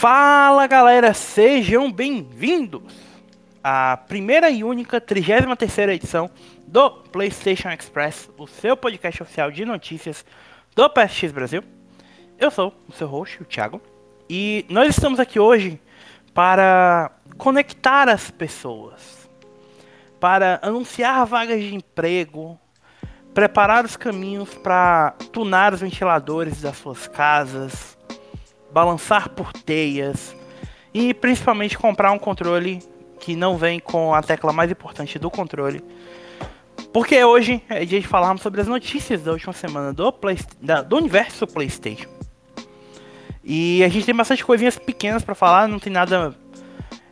Fala galera, sejam bem-vindos à primeira e única 33 edição do PlayStation Express, o seu podcast oficial de notícias do PSX Brasil. Eu sou o seu host, o Thiago, e nós estamos aqui hoje para conectar as pessoas, para anunciar vagas de emprego, preparar os caminhos para tunar os ventiladores das suas casas balançar por teias e principalmente comprar um controle que não vem com a tecla mais importante do controle. Porque hoje é dia de falarmos sobre as notícias da última semana do, Play, da, do universo PlayStation. E a gente tem bastante coisinhas pequenas para falar, não tem nada.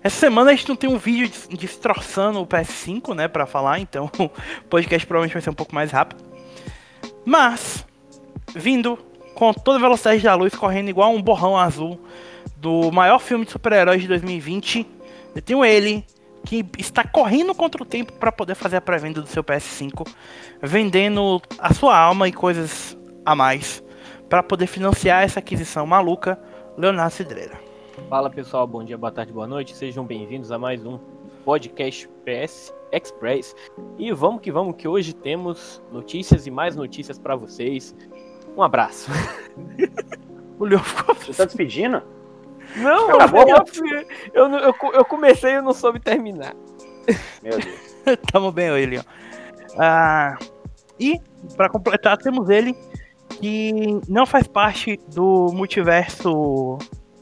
Essa semana a gente não tem um vídeo destroçando o PS5, né, para falar, então o podcast provavelmente vai ser um pouco mais rápido. Mas, vindo com toda a velocidade da luz, correndo igual um borrão azul do maior filme de super-heróis de 2020. Eu tenho ele, que está correndo contra o tempo para poder fazer a pré-venda do seu PS5, vendendo a sua alma e coisas a mais para poder financiar essa aquisição maluca, Leonardo Cidreira. Fala pessoal, bom dia, boa tarde, boa noite, sejam bem-vindos a mais um podcast PS Express. E vamos que vamos, que hoje temos notícias e mais notícias para vocês. Um abraço. o Leon ficou. Você tá despedindo? Não, eu, eu, eu, eu comecei e não soube terminar. Meu Deus. Tamo bem aí, Leon. Ah, e, para completar, temos ele que não faz parte do multiverso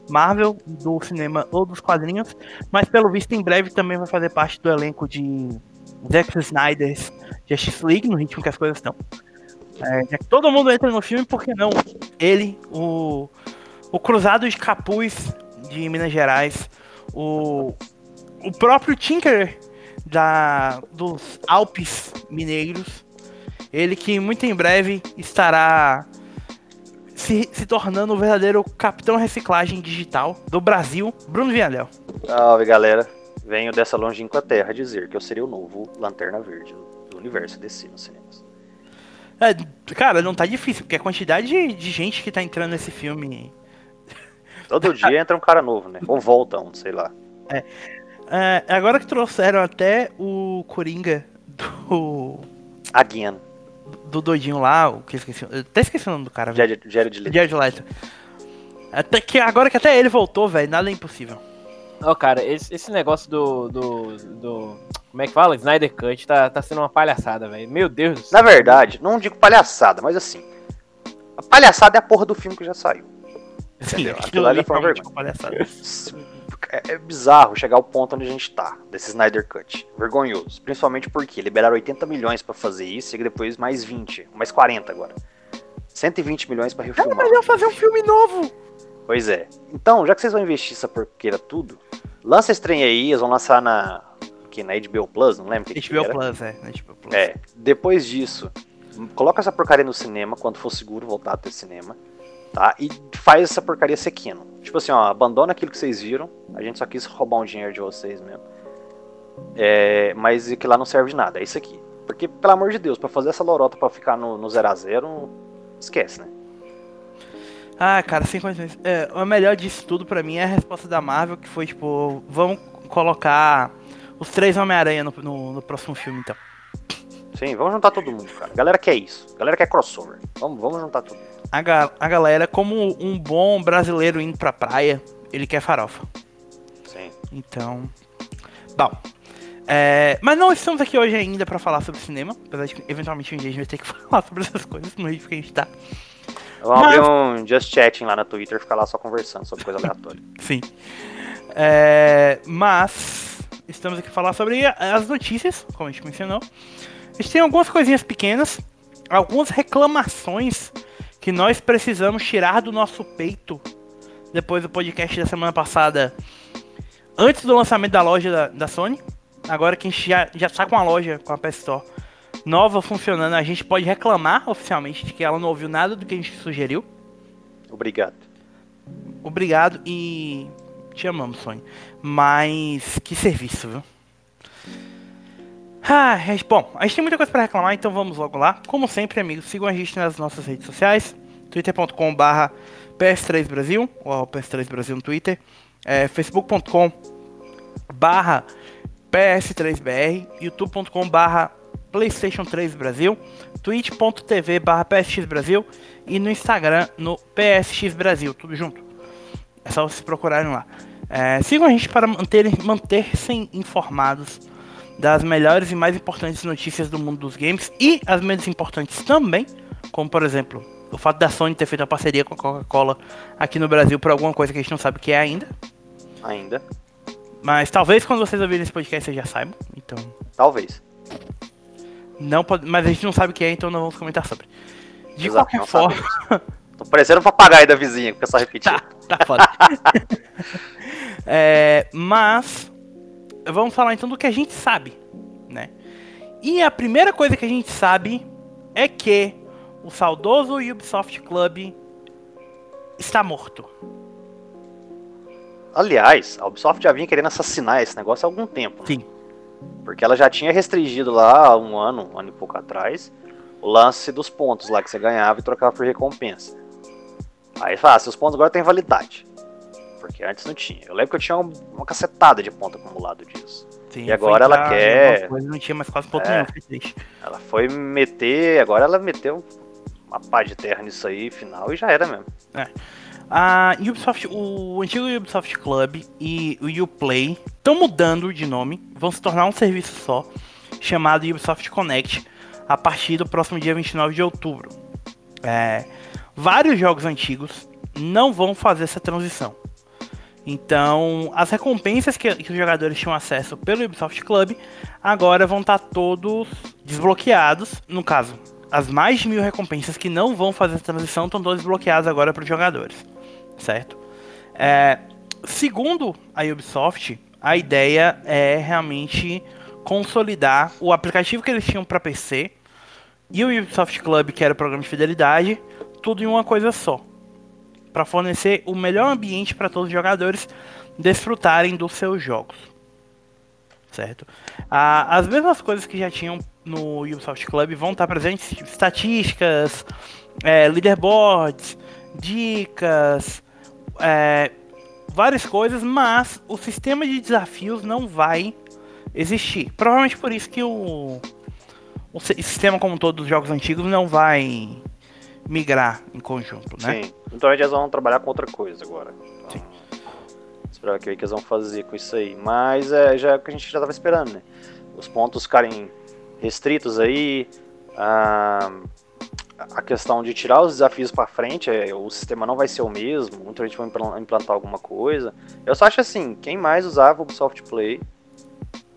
Marvel, do cinema ou dos quadrinhos, mas pelo visto em breve também vai fazer parte do elenco de Zack Snyder's Justice League, no ritmo que as coisas estão. É, que todo mundo entra no filme, por que não? Ele, o, o Cruzado de Capuz de Minas Gerais, o, o próprio Tinker da, dos Alpes Mineiros, ele que muito em breve estará se, se tornando o verdadeiro capitão reciclagem digital do Brasil, Bruno Vianel. Salve galera, venho dessa longínqua terra dizer que eu seria o novo Lanterna Verde do universo DC nos cinemas. É, cara, não tá difícil, porque a quantidade de, de gente que tá entrando nesse filme. Todo dia entra um cara novo, né? Ou volta um, sei lá. É. é. Agora que trouxeram até o Coringa do. Again. Do doidinho lá, o que eu esqueci. Eu até esqueci o nome do cara, velho. Jared Leto. Jared Leto. Até que agora que até ele voltou, velho, nada é impossível. Ó, oh, cara, esse, esse negócio do, do, do como é que fala? Snyder Cut tá, tá sendo uma palhaçada, velho. Meu Deus do céu. Na verdade, não digo palhaçada, mas assim. A palhaçada é a porra do filme que já saiu. Sim, aquilo ali foi uma palhaçada. É, é, bizarro chegar ao ponto onde a gente tá, desse Snyder Cut. Vergonhoso. Principalmente porque liberaram 80 milhões para fazer isso e depois mais 20, mais 40 agora. 120 milhões para refilmar. É melhor fazer um filme novo. Pois é. Então, já que vocês vão investir essa porqueira tudo, lança esse trem aí, eles vão lançar na que na HBO Plus, não lembro que HBO que Plus, é, na HBO Plus. É, depois disso, coloca essa porcaria no cinema, quando for seguro voltar a ter cinema, tá? E faz essa porcaria sequino. Tipo assim, ó, abandona aquilo que vocês viram, a gente só quis roubar um dinheiro de vocês mesmo. É, mas que lá não serve de nada, é isso aqui. Porque, pelo amor de Deus, para fazer essa lorota para ficar no 0x0, esquece, né? Ah, cara, sem condições. É, o melhor disso tudo para mim é a resposta da Marvel, que foi tipo, vamos colocar os três Homem-Aranha no, no, no, próximo filme, então. Sim, vamos juntar todo mundo, cara. A galera quer isso. A galera quer crossover. Vamos, vamos juntar tudo. A, ga a galera, como um bom brasileiro indo pra praia, ele quer farofa. Sim. Então. Bom. É, mas não estamos aqui hoje ainda para falar sobre cinema, apesar de que eventualmente um dia a gente vai ter que falar sobre essas coisas no ritmo que a gente tá. Vamos mas... abrir um Just Chatting lá no Twitter e ficar lá só conversando sobre coisa aleatória. Sim. É, mas estamos aqui falar sobre as notícias, como a gente mencionou. A gente tem algumas coisinhas pequenas, algumas reclamações que nós precisamos tirar do nosso peito depois do podcast da semana passada, antes do lançamento da loja da, da Sony. Agora que a gente já, já tá com a loja, com a PS Store nova funcionando, a gente pode reclamar oficialmente de que ela não ouviu nada do que a gente sugeriu. Obrigado. Obrigado e te amamos, Sony. Mas que serviço, viu? Ah, é, bom, a gente tem muita coisa para reclamar, então vamos logo lá. Como sempre, amigos, sigam a gente nas nossas redes sociais, twitter.com/barra PS3 Brasil, ou PS3 Brasil no Twitter, é, facebook.com barra PS3BR, youtube.com barra Playstation 3 Brasil, twitch.tv barra PSX Brasil e no Instagram no PSX Brasil, tudo junto. É só vocês procurarem lá. É, sigam a gente para manter, manter-se informados das melhores e mais importantes notícias do mundo dos games e as menos importantes também, como por exemplo o fato da Sony ter feito uma parceria com a Coca-Cola aqui no Brasil por alguma coisa que a gente não sabe o que é ainda. Ainda. Mas talvez quando vocês ouvirem esse podcast vocês já saibam, então. Talvez. Não pode, mas a gente não sabe o que é, então não vamos comentar sobre. De Exato, qualquer forma. Tô parecendo um papagaio da vizinha, que o pessoal repetir. Tá, tá foda. é, mas vamos falar então do que a gente sabe, né? E a primeira coisa que a gente sabe é que o saudoso Ubisoft Club está morto. Aliás, a Ubisoft já vinha querendo assassinar esse negócio há algum tempo. Né? Sim. Porque ela já tinha restringido lá um ano, um ano e pouco atrás, o lance dos pontos lá que você ganhava e trocava por recompensa. Aí fala, ah, seus pontos agora têm validade. Porque antes não tinha. Eu lembro que eu tinha uma cacetada de ponto acumulado disso. Sim, e agora ela quer. Não tinha mais quase ponto é, nenhum, Ela foi meter. Agora ela meteu uma pá de terra nisso aí, final, e já era mesmo. É. A Ubisoft, o antigo Ubisoft Club e o Uplay estão mudando de nome, vão se tornar um serviço só, chamado Ubisoft Connect, a partir do próximo dia 29 de outubro. É, vários jogos antigos não vão fazer essa transição. Então, as recompensas que, que, os jogadores tinham acesso pelo Ubisoft Club agora vão estar tá todos desbloqueados. No caso, as mais de mil recompensas que não vão fazer a transição estão todas desbloqueadas agora para os jogadores, certo? É, segundo a Ubisoft, a ideia é realmente consolidar o aplicativo que eles tinham para PC e o Ubisoft Club, que era o programa de fidelidade, tudo em uma coisa só para fornecer o melhor ambiente para todos os jogadores desfrutarem dos seus jogos. Certo? Ah, as mesmas coisas que já tinham no Ubisoft Club vão estar presentes, tipo, estatísticas, é, leaderboards, dicas, é, várias coisas, mas o sistema de desafios não vai existir. Provavelmente por isso que o, o sistema como todos os jogos antigos não vai migrar em conjunto, né? Sim. Então eles vão trabalhar com outra coisa agora. Então, Sim. Esperar que eles vão fazer com isso aí. Mas é, já é o que a gente já estava esperando, né? Os pontos ficarem restritos aí. A, a questão de tirar os desafios para frente, é, o sistema não vai ser o mesmo. Muita gente vai implantar alguma coisa. Eu só acho assim: quem mais usava o Ubisoft Play,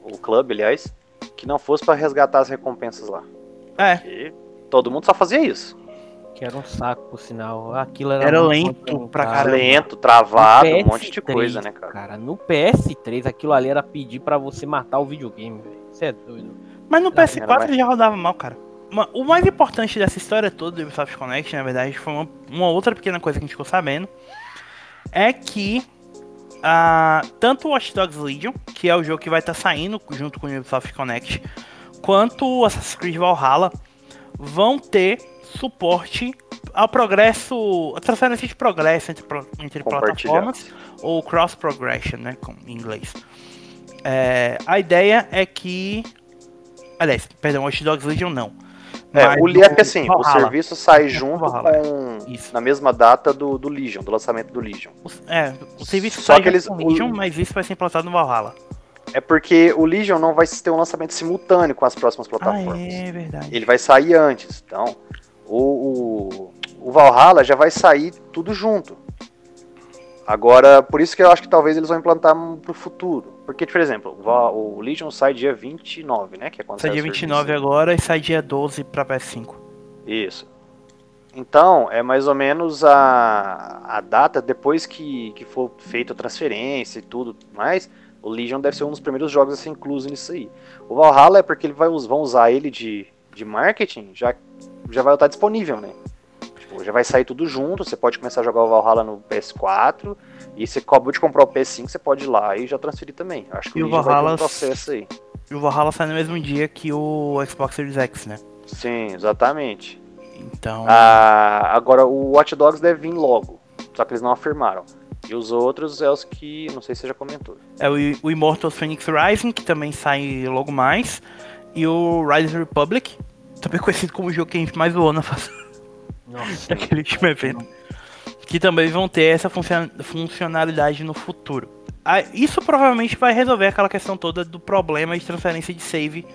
o Club, aliás, que não fosse para resgatar as recompensas lá. É. Porque todo mundo só fazia isso. Que era um saco, por sinal. Aquilo era, era lento pra caramba. Lento, travado, um monte de coisa, né, cara? Cara, no PS3 aquilo ali era pedir para você matar o videogame, velho. Você é doido. Mas no PS4 já rodava mal, cara. O mais importante dessa história toda do Ubisoft Connect, na verdade, foi uma, uma outra pequena coisa que a gente ficou sabendo. É que uh, tanto o Watch Dogs Legion, que é o jogo que vai estar tá saindo junto com o Ubisoft Connect, quanto o Assassin's Creed Valhalla vão ter suporte ao progresso, a transferência de progresso entre, entre plataformas, ou cross progression, né, em inglês. É, a ideia é que, aliás, perdão, Watch Dogs Legion não. É, o é que assim, Valhalla. o serviço sai junto com isso. na mesma data do, do Legion, do lançamento do Legion. É, o serviço Só sai que eles, com o Legion, mas isso vai ser implantado no Valhalla. É porque o Legion não vai ter um lançamento simultâneo com as próximas plataformas. Ah, é verdade. Ele vai sair antes. Então, o, o, o Valhalla já vai sair tudo junto. Agora, por isso que eu acho que talvez eles vão implantar pro futuro. Porque, por exemplo, o Legion sai dia 29, né? Que é sai dia 29 agora e sai dia 12 pra PS5. Isso. Então, é mais ou menos a, a data depois que, que for feita a transferência e tudo mais. O Legion deve ser um dos primeiros jogos a ser incluso nisso aí. O Valhalla é porque ele vai, vão usar ele de, de marketing, já, já vai estar disponível, né? Tipo, já vai sair tudo junto, você pode começar a jogar o Valhalla no PS4, e você acabou de comprar o PS5, você pode ir lá e já transferir também. Acho que e o Valhalla vai um processo aí. E o Valhalla sai no mesmo dia que o Xbox Series X, né? Sim, exatamente. Então. Ah, agora o Watch Dogs deve vir logo. Só que eles não afirmaram. E os outros é os que. Não sei se você já comentou. É o, o Immortals Phoenix Rising, que também sai logo mais. E o Rise Republic, também conhecido como o jogo que a gente mais voou na Nossa, daquele último evento. Que também vão ter essa funcion- funcionalidade no futuro. Ah, isso provavelmente vai resolver aquela questão toda do problema de transferência de save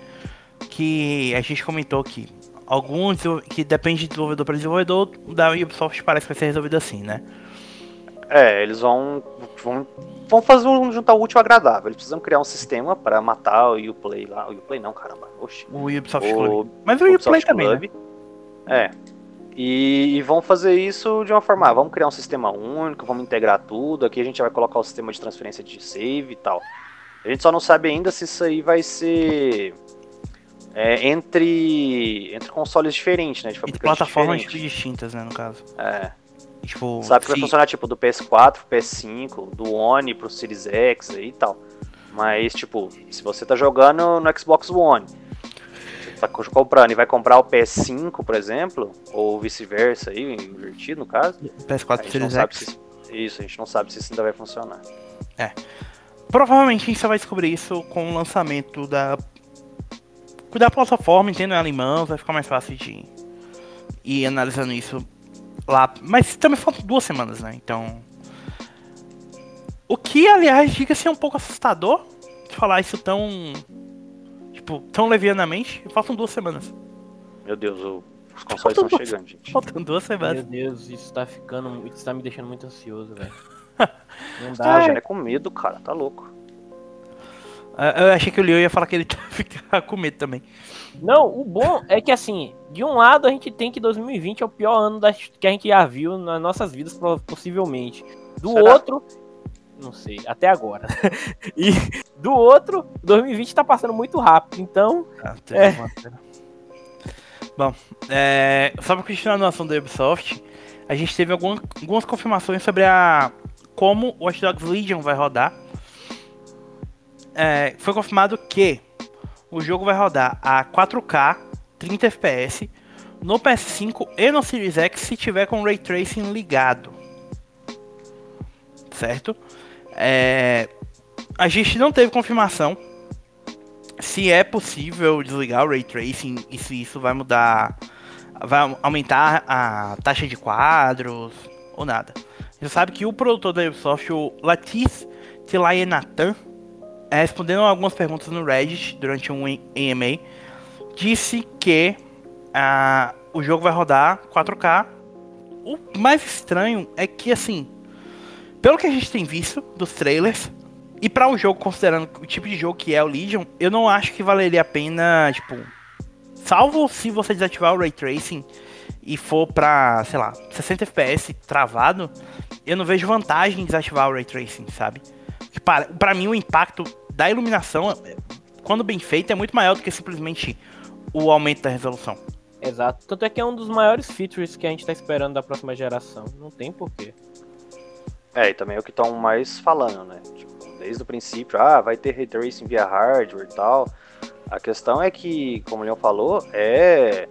que a gente comentou aqui. Alguns que depende de desenvolvedor para desenvolvedor, da Ubisoft parece que vai ser resolvido assim, né? É, eles vão. vão, vão fazer um juntar o útil ao agradável. Eles precisam criar um sistema para matar o Uplay lá. O Uplay não, caramba. Oxi. O Ubisoft O- Club. Mas o o Uplay Ubisoft também, né? Club. É. E, e vão fazer isso de uma forma. ah, vamos criar um sistema único, vamos integrar tudo. Aqui a gente vai colocar o sistema de transferência de save e tal. A gente só não sabe ainda se isso aí vai ser. é, entre, entre consoles diferentes, né? De E plataformas distintas, né, no caso. É. Tipo, Sabe que vai funcionar tipo do PS4, PS5, do One pro Series X aí e tal. Mas, tipo, se você tá jogando no Xbox One, você tá co- comprando e vai comprar o PS5, por exemplo, ou vice-versa aí, invertido no caso, a PS4 gente não Series X. se isso, a gente não sabe se isso ainda vai funcionar. Provavelmente a gente só vai descobrir isso com o lançamento da da plataforma, entendo ela em mãos, vai ficar mais fácil de ir analisando isso lá. Mas também faltam duas semanas, né? Então. O que, aliás, diga-se é um pouco assustador de falar isso tão. Tipo, tão levianamente. Faltam duas semanas. Meu Deus, o- os consoles estão chegando, gente. Faltam duas Meu semanas. Deus, isso tá ficando. Isso tá me deixando muito ansioso, velho. Não dá, já velho. é com medo, cara, tá louco. Ah, Eu achei que o Leo ia falar que ele ficar com medo também. Não, o bom é que assim, de um lado a gente tem que 2020 é o pior ano das, que a gente já viu nas nossas vidas, possivelmente. Do Será? outro, não sei, até agora. e do outro, 2020 tá passando muito rápido, então. Ah, É. uma pena. Bom, é, só pra continuar no assunto da Ubisoft, a gente teve alguma- algumas confirmações sobre a como Watch Dogs Legion vai rodar. É, foi confirmado que o jogo vai rodar a 4K 30 FPS no PS5 e no Series X se tiver com Ray Tracing ligado. Certo? É, a gente não teve confirmação se é possível desligar o Ray Tracing e se isso vai mudar, vai aumentar a taxa de quadros ou nada. Você sabe que o produtor da Ubisoft, o Latif Tilayenatan, respondendo algumas perguntas no Reddit durante um AMA, disse que ah, o jogo vai rodar 4K. O mais estranho é que, assim, pelo que a gente tem visto dos trailers, e pra um jogo, considerando o tipo de jogo que é o Legion, eu não acho que valeria a pena, tipo. Salvo se você desativar o Ray Tracing e for pra, sei lá, 60 FPS travado, eu não vejo vantagem em desativar o Ray Tracing, sabe? Para, pra mim o impacto da iluminação, é, quando bem feito, é muito maior do que simplesmente o aumento da resolução. Exato. Tanto é que é um dos maiores features que a gente tá esperando da próxima geração. Não tem porquê. É, e também é o que estão mais falando, né? Tipo, desde o princípio, ah, vai ter ray tracing via hardware e tal. A questão é que, como o Leon falou, é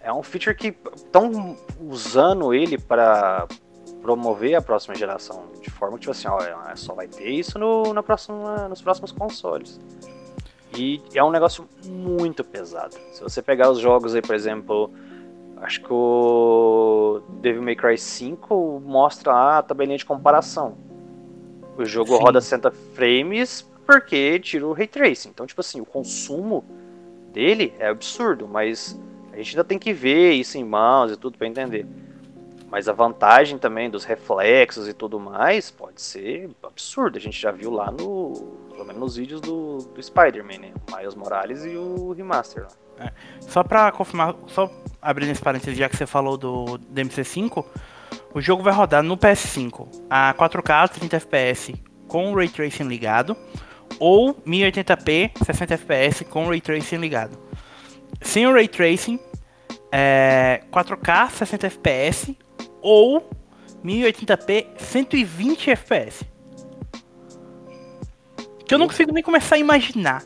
é um feature que estão usando ele para promover a próxima geração de forma que tipo assim, ó, é, só vai ter isso no, na próxima, nos próximos consoles. E é um negócio muito pesado. Se você pegar os jogos aí, por exemplo, acho que o Devil May Cry 5 mostra a tabelinha de comparação. O jogo Sim. roda 60 frames porque tira o Ray Tracing. Então, tipo assim, o consumo dele é absurdo, mas a gente ainda tem que ver isso em mãos e tudo para entender. Mas a vantagem também dos reflexos e tudo mais pode ser absurda. A gente já viu lá no. Pelo menos nos vídeos do, do Spider-Man, né? O Miles Morales e o Remaster lá. Só pra confirmar, só abrindo esse parênteses, já que você falou do DMC5, o jogo vai rodar no PS5 a 4K 30 FPS com o Ray Tracing ligado, ou 1080p 60 FPS com Ray Tracing ligado. Sem o Ray Tracing, é 4K 60 FPS ou 1080p 120 FPS. Que eu não consigo nem começar a imaginar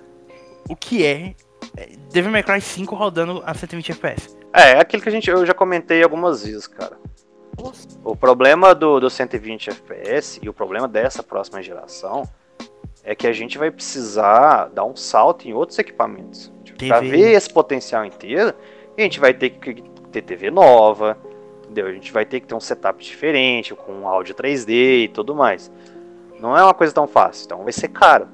o que é é, Devil May Cry 5 rodando a 120 FPS. É, é aquilo que a gente, eu já comentei algumas vezes, cara. O problema do, do 120 FPS e o problema dessa próxima geração é que a gente vai precisar dar um salto em outros equipamentos. Tipo, pra TV. ver esse potencial inteiro, a gente vai ter que ter TV nova, entendeu? A gente vai ter que ter um setup diferente, com áudio 3D e tudo mais. Não é uma coisa tão fácil, então vai ser caro.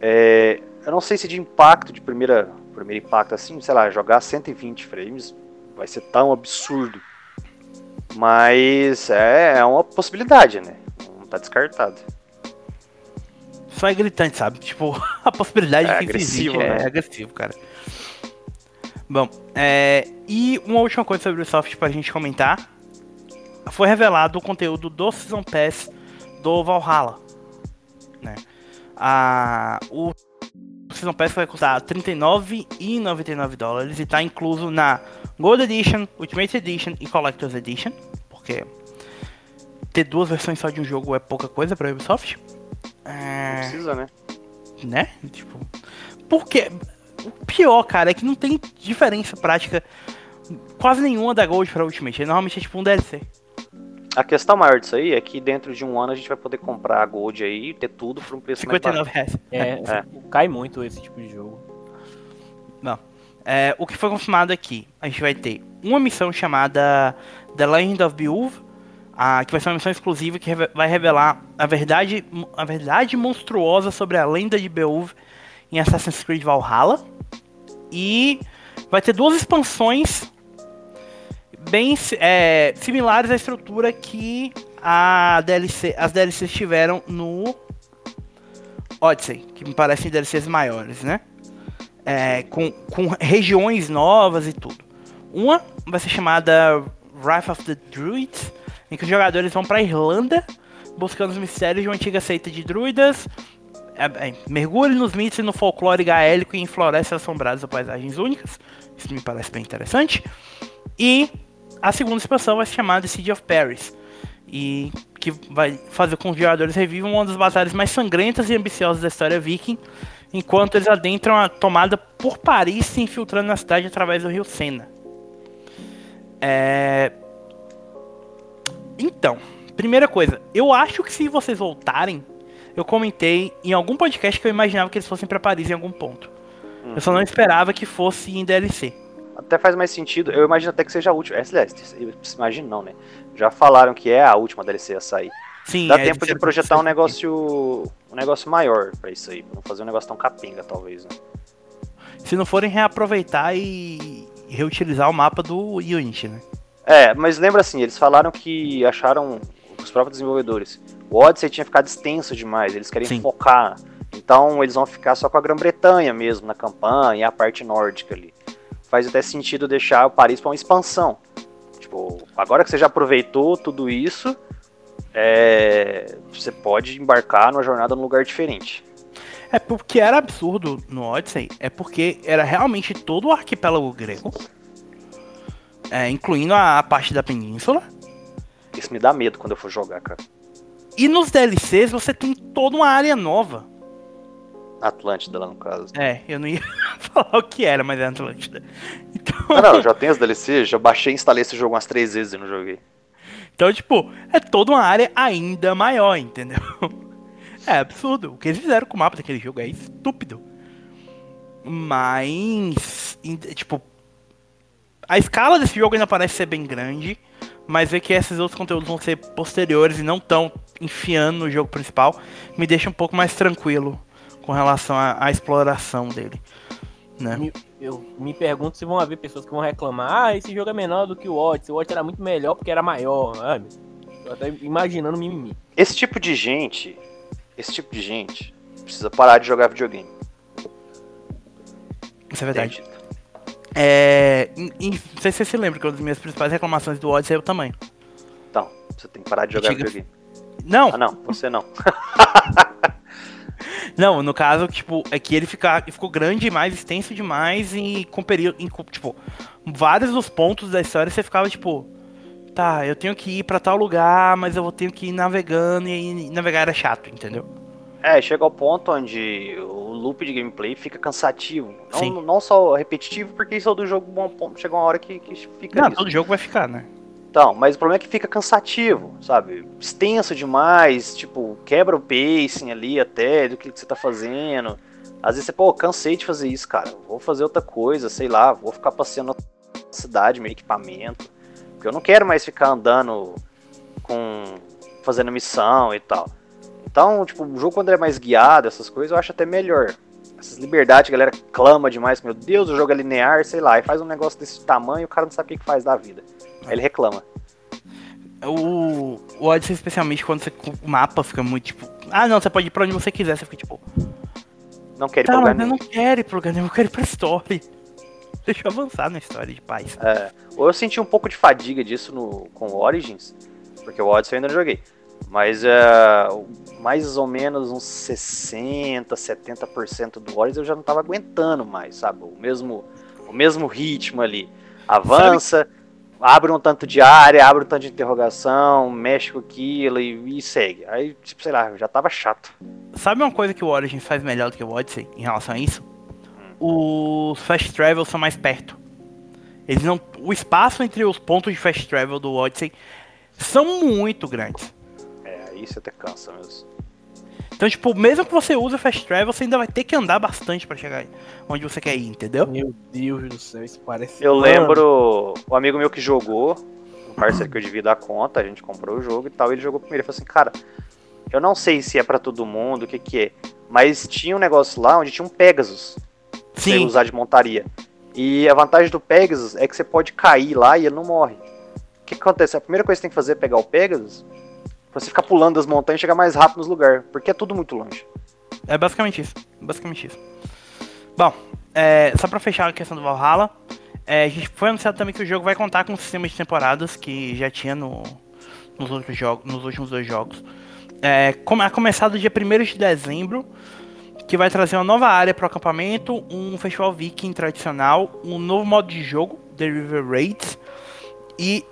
É, eu não sei se de impacto, de primeira, primeiro impacto assim, sei lá, jogar 120 frames vai ser tão absurdo. Mas é, é uma possibilidade, né? Não tá descartado. Só é gritante, sabe? Tipo, a possibilidade É de que isso existe agressivo, é né? agressivo, cara. Bom, é, e uma última coisa sobre o Ubisoft pra gente comentar. Foi revelado o conteúdo do Season Pass do Valhalla. Né? A, o Season Pass vai custar R$ 39,99 dólares e tá incluso na Gold Edition, Ultimate Edition e Collector's Edition. Porque ter duas versões só de um jogo é pouca coisa pra Ubisoft. Não É, precisa, né? né? Tipo, porque o pior, cara, é que não tem diferença prática quase nenhuma da Gold pra Ultimate. Normalmente é tipo um DLC. A questão maior disso aí é que dentro de um ano a gente vai poder comprar a Gold aí e ter tudo por um preço mais 59 barato. reais. É, É. cai muito esse tipo de jogo. É, o que foi confirmado aqui, a gente vai ter uma missão chamada The Legend of Beowulf, ah, que vai ser uma missão exclusiva que vai revelar a verdade, a verdade monstruosa sobre a lenda de Beowulf em Assassin's Creed Valhalla. E vai ter duas expansões bem é, similares à estrutura que a DLC, as DLCs tiveram no Odyssey, que me parecem DLCs maiores, né? É, com, com regiões novas e tudo. Uma vai ser chamada Wrath of the Druids, em que os jogadores vão para Irlanda buscando os mistérios de uma antiga seita de druidas. É, é, mergulhe nos mitos e no folclore gaélico e em florestas assombradas ou paisagens únicas. Isso me parece bem interessante. E a segunda expansão chamar The Siege of Paris. E que vai fazer com que os jogadores revivam uma das batalhas mais sangrentas e ambiciosas da história viking, enquanto eles adentram a tomada por Paris se infiltrando na cidade através do rio Sena. É... Então, primeira coisa, eu acho que se vocês voltarem, eu comentei em algum podcast que eu imaginava que eles fossem pra Paris em algum ponto. Eu só não esperava que fosse em DLC. Até faz mais sentido. Eu imagino até que seja a última. É, aliás, imagino não, né? Já falaram que é a última DLC a sair. Sim, Dá é, tempo de projetar um negócio. um negócio maior pra isso aí. pra Não fazer um negócio tão capenga, talvez, né? Se não forem reaproveitar e reutilizar o mapa do Unity, né? É, mas lembra assim, eles falaram que acharam, os próprios desenvolvedores, o Odyssey tinha ficado extenso demais, eles querem Sim. focar. Então eles vão ficar só com a Grã-Bretanha mesmo na campanha e a parte nórdica ali. Faz até sentido deixar o Paris pra uma expansão. Tipo, agora que você já aproveitou tudo isso, é, você pode embarcar numa jornada num lugar diferente. É porque era absurdo no Odyssey, é porque era realmente todo o arquipélago grego, é, incluindo a, a parte da península. Isso me dá medo quando eu for jogar, cara. E nos DLCs você tem toda uma área nova. Atlântida lá no caso. É, eu não ia falar o que era, mas é Atlântida. Então, Não, não, já tenho as DLCs, já baixei e instalei esse jogo umas três vezes e não joguei. então, tipo, é toda uma área ainda maior, entendeu? É absurdo. O que eles fizeram com o mapa daquele jogo é estúpido. Mas, tipo, a escala desse jogo ainda parece ser bem grande, mas ver que esses outros conteúdos vão ser posteriores e não tão enfiando no jogo principal, me deixa um pouco mais tranquilo com relação à, à exploração dele. Né? Me- Eu me pergunto se vão haver pessoas que vão reclamar, ah, esse jogo é menor do que o Odyssey, o Odyssey era muito melhor porque era maior. Ah, tô até imaginando mimimi. Esse tipo de gente, esse tipo de gente, precisa parar de jogar videogame. Isso é verdade. É, não sei se você se lembra que uma das minhas principais reclamações do Odyssey é o tamanho. Então, você tem que parar de jogar Antiga- videogame. Não, Ah, não, você não. Não, no caso, tipo, é que ele fica, ficou grande demais, extenso demais e com período. em tipo, vários dos pontos da história você ficava, tipo. Tá, eu tenho que ir pra tal lugar, mas eu vou ter que ir navegando e aí navegar era chato, entendeu? É, chega ao ponto onde o loop de gameplay fica cansativo. Não, Sim. não só repetitivo, porque isso é do jogo bom ponto. Chega uma hora que, que fica Não, isso. todo jogo vai ficar, né? Então, mas o problema é que fica cansativo, sabe? Extenso demais, tipo, quebra o pacing ali até do que, que você tá fazendo. Às vezes você, pô, cansei de fazer isso, cara. Vou fazer outra coisa, sei lá, vou ficar passeando na cidade, meu equipamento. Porque eu não quero mais ficar andando com. fazendo missão e tal. Então, tipo, o jogo quando ele é mais guiado, essas coisas, eu acho até melhor. Essas liberdades, a galera clama demais, meu Deus, o jogo é linear, sei lá, e faz um negócio desse tamanho o cara não sabe o que faz da vida. Aí ele reclama. O, o Odyssey, especialmente quando você, o mapa fica muito tipo. Ah, não, você pode ir pra onde você quiser. Você fica tipo. Não quer ir Tá, pra lugar mas eu nenhum. não quero ir pro lugar nenhum, eu quero ir pra story. Deixa eu avançar na história de paz. É, ou eu senti um pouco de fadiga disso no, com o Origins, porque o Odyssey eu ainda não joguei. Mas é, mais ou menos uns 60, 70% do Origins eu já não tava aguentando mais, sabe? O mesmo, o mesmo ritmo ali. Avança, abre um tanto de área, abre um tanto de interrogação, mexe com aquilo e, e segue. Aí, tipo, sei lá, já tava chato. Sabe uma coisa que o Origins faz melhor do que o Odyssey em relação a isso? Os fast travel são mais perto. Eles não, o espaço entre os pontos de fast travel do Odyssey são muito grandes. É, aí você até cansa mesmo. Então, tipo, mesmo que você use fast travel, você ainda vai ter que andar bastante pra chegar onde você quer ir, entendeu? Meu Deus do céu, isso parece. Eu Mano, lembro o amigo meu que jogou, um parceiro que eu dividi a conta, a gente comprou o jogo e tal, ele jogou primeiro. Ele falou assim, cara, eu não sei se é pra todo mundo, o que que é, mas tinha um negócio lá onde tinha um Pegasus pra você Sim, usar de montaria. E a vantagem do Pegasus é que você pode cair lá e ele não morre. O que, que acontece? A primeira coisa que você tem que fazer é pegar o Pegasus pra você ficar pulando das montanhas e chegar mais rápido nos lugares, porque é tudo muito longe. é basicamente isso. Basicamente isso. Bom, é, só pra fechar a questão do Valhalla, é, a gente foi anunciado também que o jogo vai contar com um sistema de temporadas que já tinha no, nos, outros jogos, nos últimos dois jogos. É, come- a começar do dia 1 de dezembro, que vai trazer uma nova área para o acampamento, um festival viking tradicional, um novo modo de jogo, The River Raids, e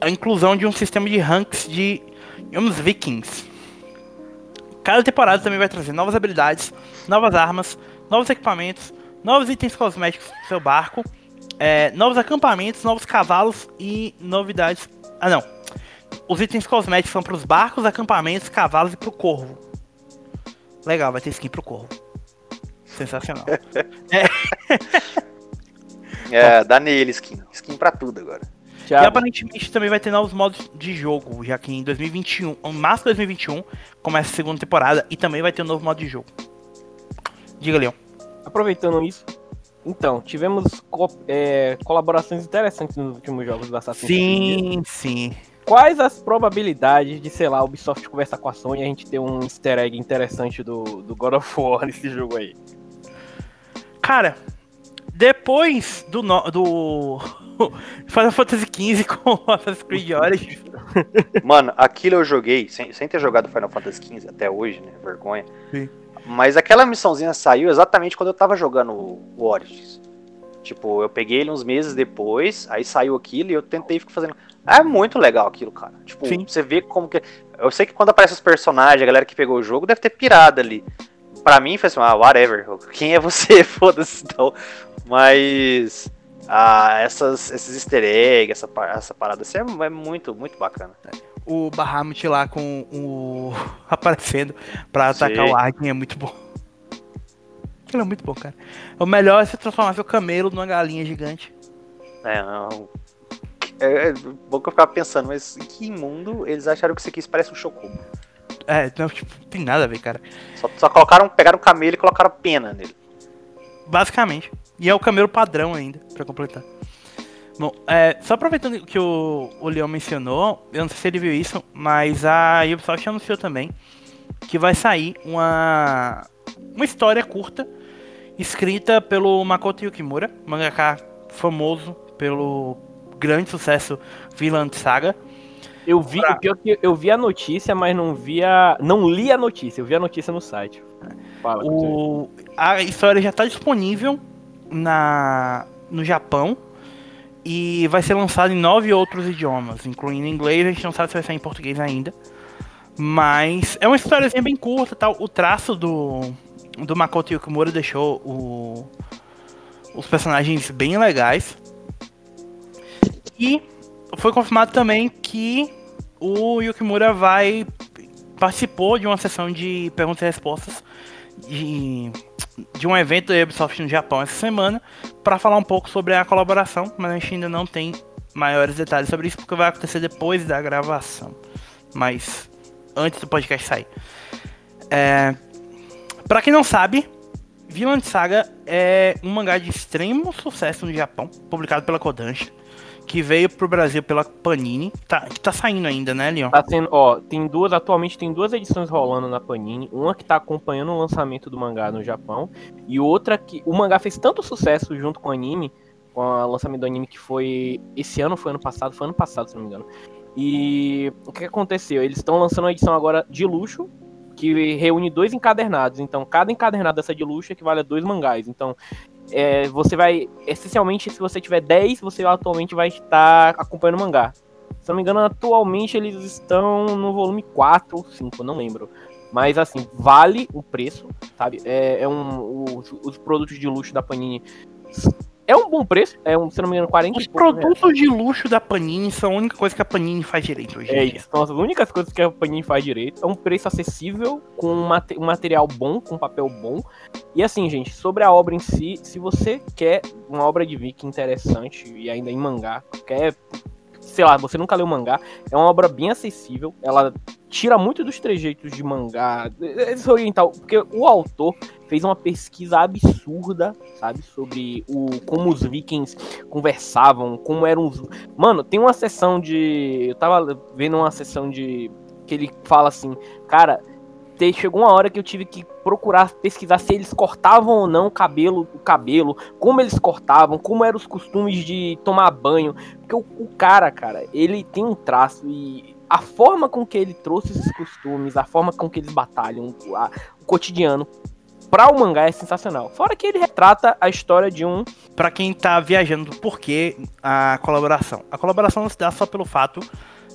a inclusão de um sistema de ranks de digamos, vikings. Cada temporada também vai trazer novas habilidades, novas armas, novos equipamentos, novos itens cosméticos pro seu barco, é, novos acampamentos, novos cavalos e novidades. Ah, não. Os itens cosméticos são para os barcos, acampamentos, cavalos e pro corvo. Legal, vai ter skin pro corvo. Sensacional. É, dá nele skin. Skin pra tudo agora. E aparentemente também vai ter novos modos de jogo, já que em 2021, em março de 2021, começa a segunda temporada e também vai ter um novo modo de jogo. Diga, Leon. aproveitando isso, então, tivemos co- é, colaborações interessantes nos últimos jogos do Assassin's Creed. Sim, sim. Quais as probabilidades de, sei lá, Ubisoft conversar com a Sony e a gente ter um easter egg interessante do, do God of War nesse jogo aí? Cara, depois do, do Final Fantasy XV com Assassin's Creed Origins, Mano, aquilo eu joguei, sem, sem ter jogado Final Fantasy XV até hoje, né? Vergonha. Sim. Mas aquela missãozinha saiu exatamente quando eu tava jogando o, Origins. Tipo, eu peguei ele uns meses depois, aí saiu aquilo e eu tentei ficar fazendo. É muito legal aquilo, cara. Tipo, Sim. você vê como que. Eu sei que quando aparece os personagens, a galera que pegou o jogo deve ter pirado ali. Pra mim, foi assim, ah, whatever. Quem é você? Foda-se, então. Mas. Ah, essas, esses easter eggs, essa, essa parada assim é, é muito, muito bacana. o Bahamut lá com o. aparecendo pra atacar Sim. o Arkin é muito bom. Aquilo é muito bom, cara. O melhor é você transformar seu camelo numa galinha gigante. É, não. É, é bom que eu ficava pensando, mas em que mundo eles acharam que isso aqui parece um chocobo? É, não, tipo, não tem nada a ver, cara. Só, só colocaram, pegaram o camelo e colocaram pena nele. Basicamente. E é o camelo padrão ainda, pra completar. Bom, é, só aproveitando que o, o Leon mencionou, eu não sei se ele viu isso, mas a Ubisoft anunciou também que vai sair uma, uma história curta escrita pelo Makoto Yukimura, mangaka famoso pelo grande sucesso Vinland Saga. Eu vi, Pra- o pior que eu vi a notícia, mas não vi a. Não li a notícia, eu vi a notícia no site. Fala. O, a história já está disponível na, no Japão e vai ser lançada em nove outros idiomas, incluindo inglês. A gente não sabe se vai sair em português ainda. Mas é uma históriazinha bem curta, tal. O traço do, do Makoto Yukimura deixou o, os personagens bem legais. E foi confirmado também que o Yukimura vai participou de uma sessão de perguntas e respostas de, de um evento da Ubisoft no Japão essa semana para falar um pouco sobre a colaboração, mas a gente ainda não tem maiores detalhes sobre isso porque vai acontecer depois da gravação, mas antes do podcast sair. É, para quem não sabe, Vinland Saga é um mangá de extremo sucesso no Japão, publicado pela Kodansha que veio pro Brasil pela Panini, tá, que tá saindo ainda, né, Leon? Tá sendo, ó, tem duas, atualmente tem duas edições rolando na Panini, uma que tá acompanhando o lançamento do mangá no Japão, e outra que o mangá fez tanto sucesso junto com o anime, com o lançamento do anime que foi esse ano, foi ano passado, foi ano passado, se não me engano. E o que aconteceu? Eles estão lançando uma edição agora de luxo, que reúne dois encadernados. Então, cada encadernado dessa de luxo equivale a dois mangás. Então, é, você vai. Essencialmente, se você tiver 10, você atualmente vai estar acompanhando o mangá. Se não me engano, atualmente eles estão no volume 4 ou 5, não lembro. Mas assim, vale o preço, sabe? É, é um. Os, os produtos de luxo da Panini é um bom preço, é um, se não me engano, 40 Os produtos reais. de luxo da Panini são a única coisa que a Panini faz direito hoje. É isso, são as únicas coisas que a Panini faz direito. É um preço acessível, com um material bom, com papel bom. E assim, gente, sobre a obra em si, se você quer uma obra de Viking interessante e ainda em mangá, quer sei lá, você nunca leu mangá, é uma obra bem acessível, ela tira muito dos trejeitos de mangá, esse oriental, porque o autor fez uma pesquisa absurda, sabe, sobre o como os vikings conversavam, como eram os Mano, tem uma sessão de eu tava vendo uma sessão de que ele fala assim, cara, chegou uma hora que eu tive que procurar pesquisar se eles cortavam ou não o cabelo, o cabelo, como eles cortavam, como eram os costumes de tomar banho, porque o, o cara, cara, ele tem um traço e a forma com que ele trouxe esses costumes, a forma com que eles batalham, a, o cotidiano para o mangá é sensacional. Fora que ele retrata a história de um. Para quem tá viajando, por que a colaboração? A colaboração não se dá só pelo fato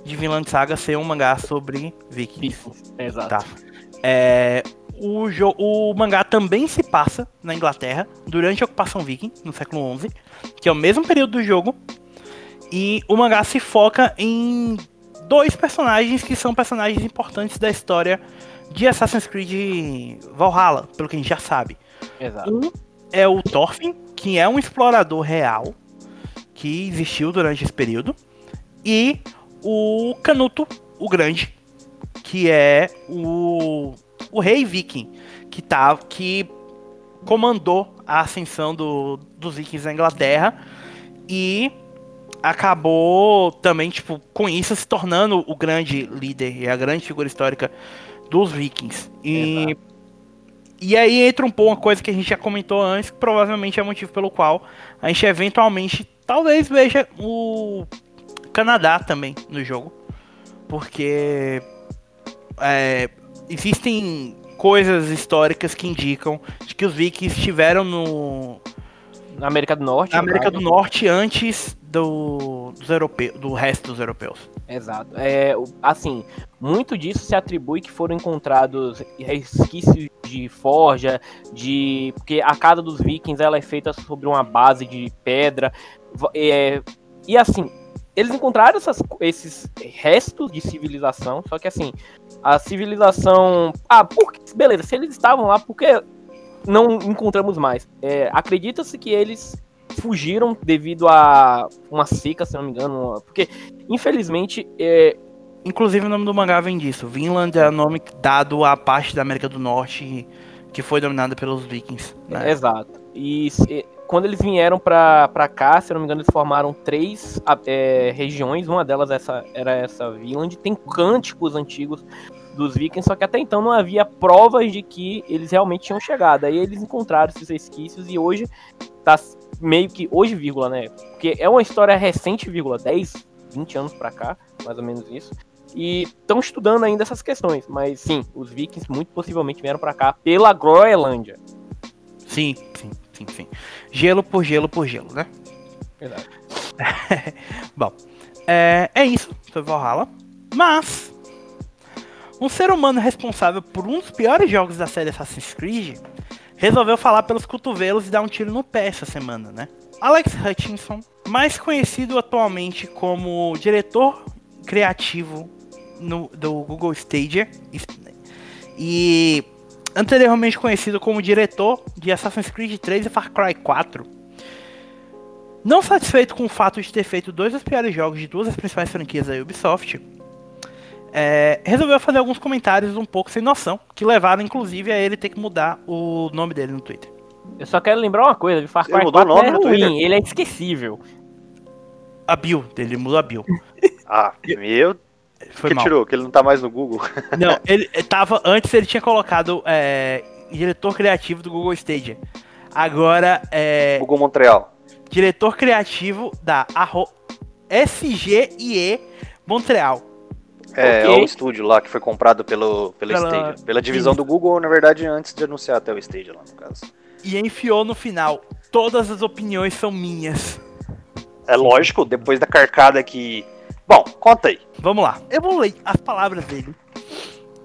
de Vinland Saga ser um mangá sobre vikings. vikings exato. Tá. É, o, o mangá também se passa na Inglaterra durante a ocupação viking, no século XI, que é o mesmo período do jogo. E o mangá se foca em dois personagens que são personagens importantes da história de Assassin's Creed Valhalla, pelo que a gente já sabe. Exato. Um é o Thorfinn, que é um explorador real que existiu durante esse período, e o Canuto, o Grande, que é o, o rei viking, que, tá, que comandou a ascensão do, dos vikings na Inglaterra e acabou também, tipo, com isso se tornando o grande líder e a grande figura histórica dos vikings. E, e aí entra um pouco uma coisa que a gente já comentou antes, que provavelmente é o motivo pelo qual a gente eventualmente talvez veja o Canadá também no jogo. Porque é, existem coisas históricas que indicam de que os vikings estiveram no na América do Norte. Na América do Norte antes do, dos europeus, do resto dos europeus. Exato. É, assim, muito disso se atribui que foram encontrados resquícios de forja, de porque a casa dos vikings ela é feita sobre uma base de pedra. É, e assim, eles encontraram essas, esses restos de civilização, só que assim, a civilização. Ah, por, beleza, se eles estavam lá, por que não encontramos mais? É, Acredita-se que eles fugiram devido a uma seca, se não me engano, porque infelizmente. É... Inclusive o nome do mangá vem disso. Vinland é o nome dado à parte da América do Norte que foi dominada pelos vikings. Né? Exato. E quando eles vieram para cá, se não me engano, eles formaram três é, regiões. Uma delas essa, era essa vila, onde tem cânticos antigos dos vikings, só que até então não havia provas de que eles realmente tinham chegado. Aí eles encontraram esses resquícios e hoje tá meio que hoje, vírgula, né? Porque é uma história recente, vírgula, 10, 20 anos para cá, mais ou menos isso. E estão estudando ainda essas questões, mas sim, os vikings muito possivelmente vieram para cá pela Groenlândia. Sim, sim sim. Gelo por gelo por gelo, né? Verdade. Bom, é, é isso sobre Valhalla. Mas, um ser humano responsável por um dos piores jogos da série Assassin's Creed resolveu falar pelos cotovelos e dar um tiro no pé essa semana, né? Alex Hutchinson, mais conhecido atualmente como diretor criativo no, do Google Stadia e anteriormente conhecido como diretor de Assassin's Creed 3 e Far Cry 4. Não satisfeito com o fato de ter feito dois dos piores jogos de duas das principais franquias da Ubisoft, é, resolveu fazer alguns comentários um pouco sem noção, que levaram inclusive a ele ter que mudar o nome dele no Twitter. Eu só quero lembrar uma coisa, o Far Cry 4 é ruim, ele é esquecível. A Bill dele, mudou a Bill. Ah, meu Foi que mal. tirou, que ele não tá mais no Google. Não, ele tava. Antes ele tinha colocado é, diretor criativo do Google Stadia. Agora é. Google Montreal. Diretor criativo da arro, SGIE Montreal. É, okay. é o estúdio lá que foi comprado pelo, pelo pela, Stadia. Pela divisão do Google, na verdade, antes de anunciar até o Stadia lá, no caso. E enfiou no final. Todas as opiniões são minhas. É lógico, depois da carcada que. Bom, conta aí. Vamos lá. Eu vou ler as palavras dele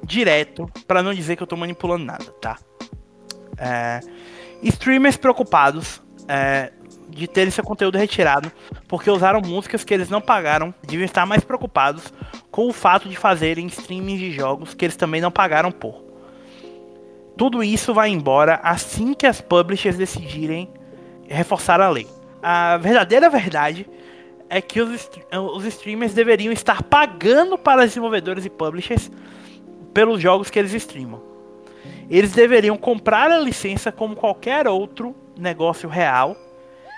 direto, para não dizer que eu tô manipulando nada, tá? É, streamers preocupados é, de terem seu conteúdo retirado porque usaram músicas que eles não pagaram, deviam estar mais preocupados com o fato de fazerem streamings de jogos que eles também não pagaram por. Tudo isso vai embora assim que as publishers decidirem reforçar a lei. A verdadeira verdade é que os, os streamers deveriam estar pagando para desenvolvedores e publishers pelos jogos que eles streamam. Eles deveriam comprar a licença como qualquer outro negócio real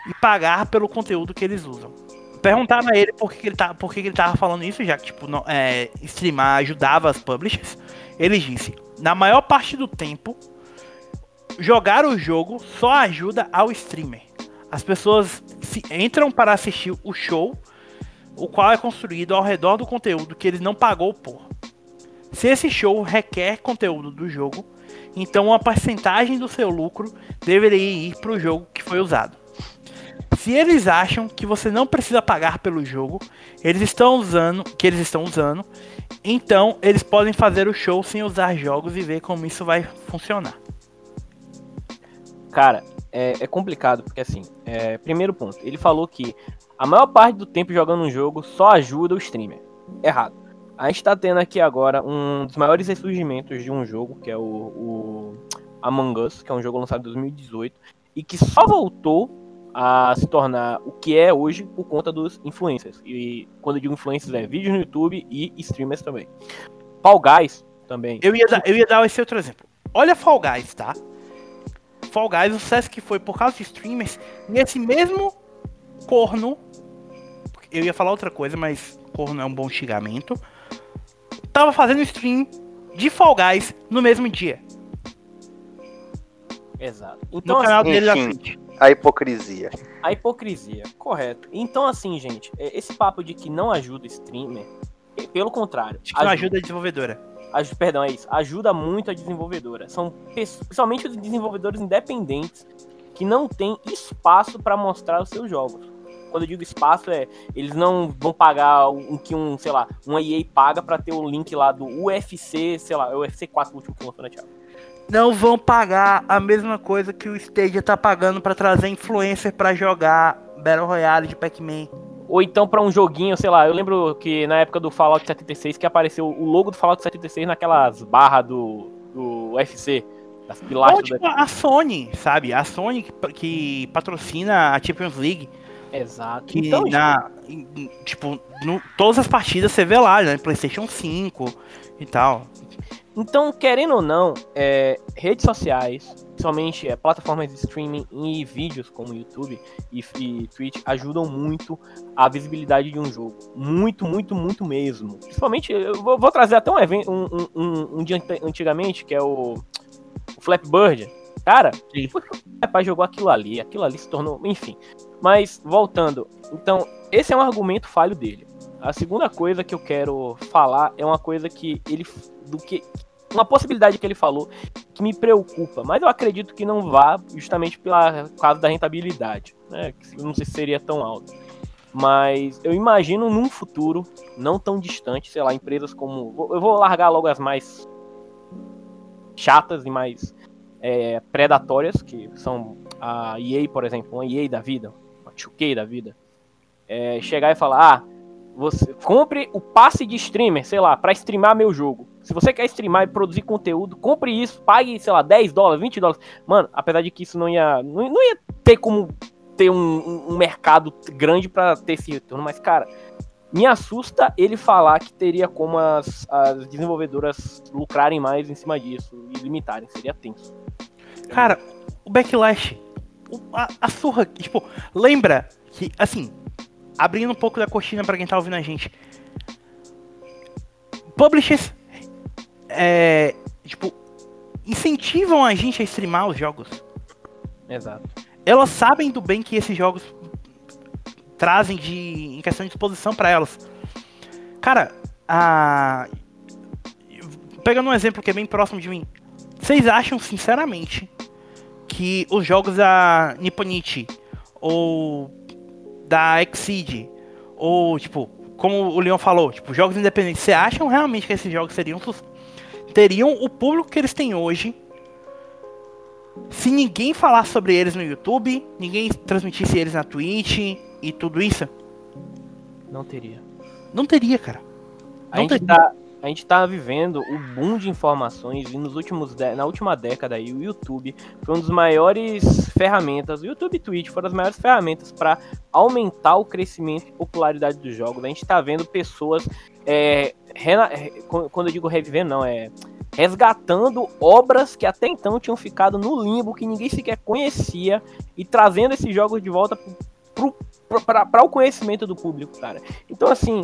e pagar pelo conteúdo que eles usam. Perguntaram a ele por que, ele, tá, por que, ele tava falando isso, já que tipo, não, é, streamar ajudava as publishers. Ele disse: na maior parte do tempo, jogar o jogo só ajuda ao streamer. As pessoas entram para assistir o show, o qual é construído ao redor do conteúdo que ele não pagou por. Se esse show requer conteúdo do jogo, então uma porcentagem do seu lucro deveria ir para o jogo que foi usado. Se eles acham que você não precisa pagar pelo jogo, eles estão usando, que eles estão usando, então eles podem fazer o show sem usar jogos e ver como isso vai funcionar. Cara, é, é complicado porque assim, é, primeiro ponto, ele falou que a maior parte do tempo jogando um jogo só ajuda o streamer. Errado. A gente tá tendo aqui agora um dos maiores ressurgimentos de um jogo, que é o, o Among Us, que é um jogo lançado em 2018, e que só voltou a se tornar o que é hoje por conta dos influencers. E quando eu digo influencers é vídeos no YouTube e streamers também. Fall Guys também. Eu ia dar, eu ia dar esse outro exemplo. Olha Fall Guys, tá? Fall Guys, o sucesso que foi por causa de streamers, nesse mesmo corno. Eu ia falar outra coisa, mas corno é um bom xingamento. Tava fazendo stream de Fall Guys no mesmo dia. Exato. Então, no canal dele da Twitch. A hipocrisia. A hipocrisia, correto. Então, assim, gente, é, esse papo de que não ajuda streamer, é, pelo contrário. De que ajuda, não ajuda a desenvolvedora. Perdão, é isso. Ajuda muito a desenvolvedora. São principalmente os desenvolvedores independentes que não têm espaço para mostrar os seus jogos. Quando eu digo espaço, é eles não vão pagar o que um, sei lá, uma EA paga para ter o link lá do UFC, sei lá, é o UFC 4 o último que lançou na Thiago não vão pagar a mesma coisa que o Stadia tá pagando para trazer influencer para jogar Battle Royale de Pac-Man. Ou então para um joguinho, sei lá, eu lembro que na época do Fallout 76 que apareceu o logo do Fallout 76 naquelas barras do, do UFC. Das pilastras tipo, a Sony, sabe? A Sony que, que, patrocina a Champions League. Exato. Que então, na, tipo, no, todas as partidas você vê lá, né? PlayStation 5 e tal. Então, querendo ou não, é, redes sociais, principalmente é, plataformas de streaming e vídeos como YouTube e, e Twitch ajudam muito a visibilidade de um jogo. Muito, muito, muito mesmo. Principalmente, eu vou, vou trazer até um evento, um, um, um, dia antigamente, que é o, o Bird. Cara, o pai jogou aquilo ali, aquilo ali se tornou. Enfim. Mas, voltando. Então, esse é um argumento falho dele. A segunda coisa que eu quero falar é uma coisa que ele do que uma possibilidade que ele falou que me preocupa, mas eu acredito que não vá justamente pela causa da rentabilidade, né? Eu não sei se seria tão alto. Mas eu imagino num futuro não tão distante, sei lá, empresas como. Eu vou largar logo as mais chatas e mais é, predatórias, que são a EA, por exemplo, uma EA da vida, uma 2K da vida. É, chegar e falar: ah, você compre o passe de streamer, sei lá, para streamar meu jogo. Se você quer streamar e produzir conteúdo, compre isso, pague, sei lá, 10 dólares, 20 dólares. Mano, apesar de que isso não ia. Não, não ia ter como ter um, um mercado grande para ter esse retorno, mas, cara, me assusta ele falar que teria como as, as desenvolvedoras lucrarem mais em cima disso e limitarem. Seria tenso. Cara, o backlash, a, a surra, tipo, lembra que, assim, abrindo um pouco da cortina para quem tá ouvindo a gente. Publishers, é, tipo, incentivam a gente a streamar os jogos. Exato. Elas sabem do bem que esses jogos trazem de em questão de exposição para elas. Cara, a pegando um exemplo que é bem próximo de mim, vocês acham sinceramente que os jogos da Nipponichi ou da Exceed, ou tipo, como o Leon falou, tipo, jogos independentes, você acham realmente que esses jogos seriam teriam o público que eles têm hoje se ninguém falasse sobre eles no YouTube, ninguém transmitisse eles na Twitch e tudo isso? Não teria. Não teria, cara. Não a gente teria. tá a gente tá vivendo o boom de informações e nos últimos na última década aí o YouTube foi uma das maiores ferramentas, o YouTube e Twitch foram as maiores ferramentas para aumentar o crescimento e popularidade dos jogos. A gente tá vendo pessoas é, rena, quando eu digo reviver não é resgatando obras que até então tinham ficado no limbo que ninguém sequer conhecia e trazendo esses jogos de volta para o conhecimento do público, cara. Então assim,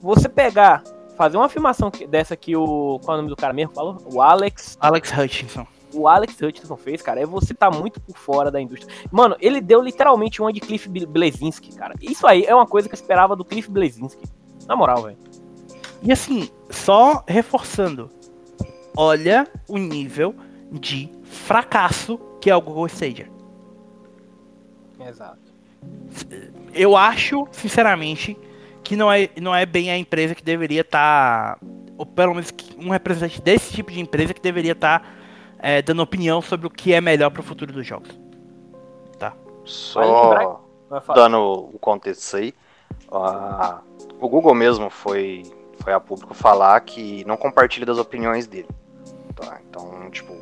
você pegar fazer uma afirmação dessa que o. Qual é o nome do cara mesmo? Falou? O Alex. Alex Hutchinson. O Alex Hutchinson fez, cara, é você tá muito por fora da indústria. Mano, ele deu literalmente uma de Cliff Blazinski, cara. Isso aí é uma coisa que eu esperava do Cliff Blazinski. Na moral, velho. E assim, só reforçando. Olha o nível de fracasso que é o Google Stadia. Exato. Eu acho, sinceramente, que não é, não é bem a empresa que deveria estar. Tá, ou pelo menos um representante desse tipo de empresa que deveria estar tá, é, dando opinião sobre o que é melhor para o futuro dos jogos. Tá. Só dando o contexto aí. Uh, o Google mesmo foi, foi a público falar que não compartilha das opiniões dele. Tá? Então, tipo,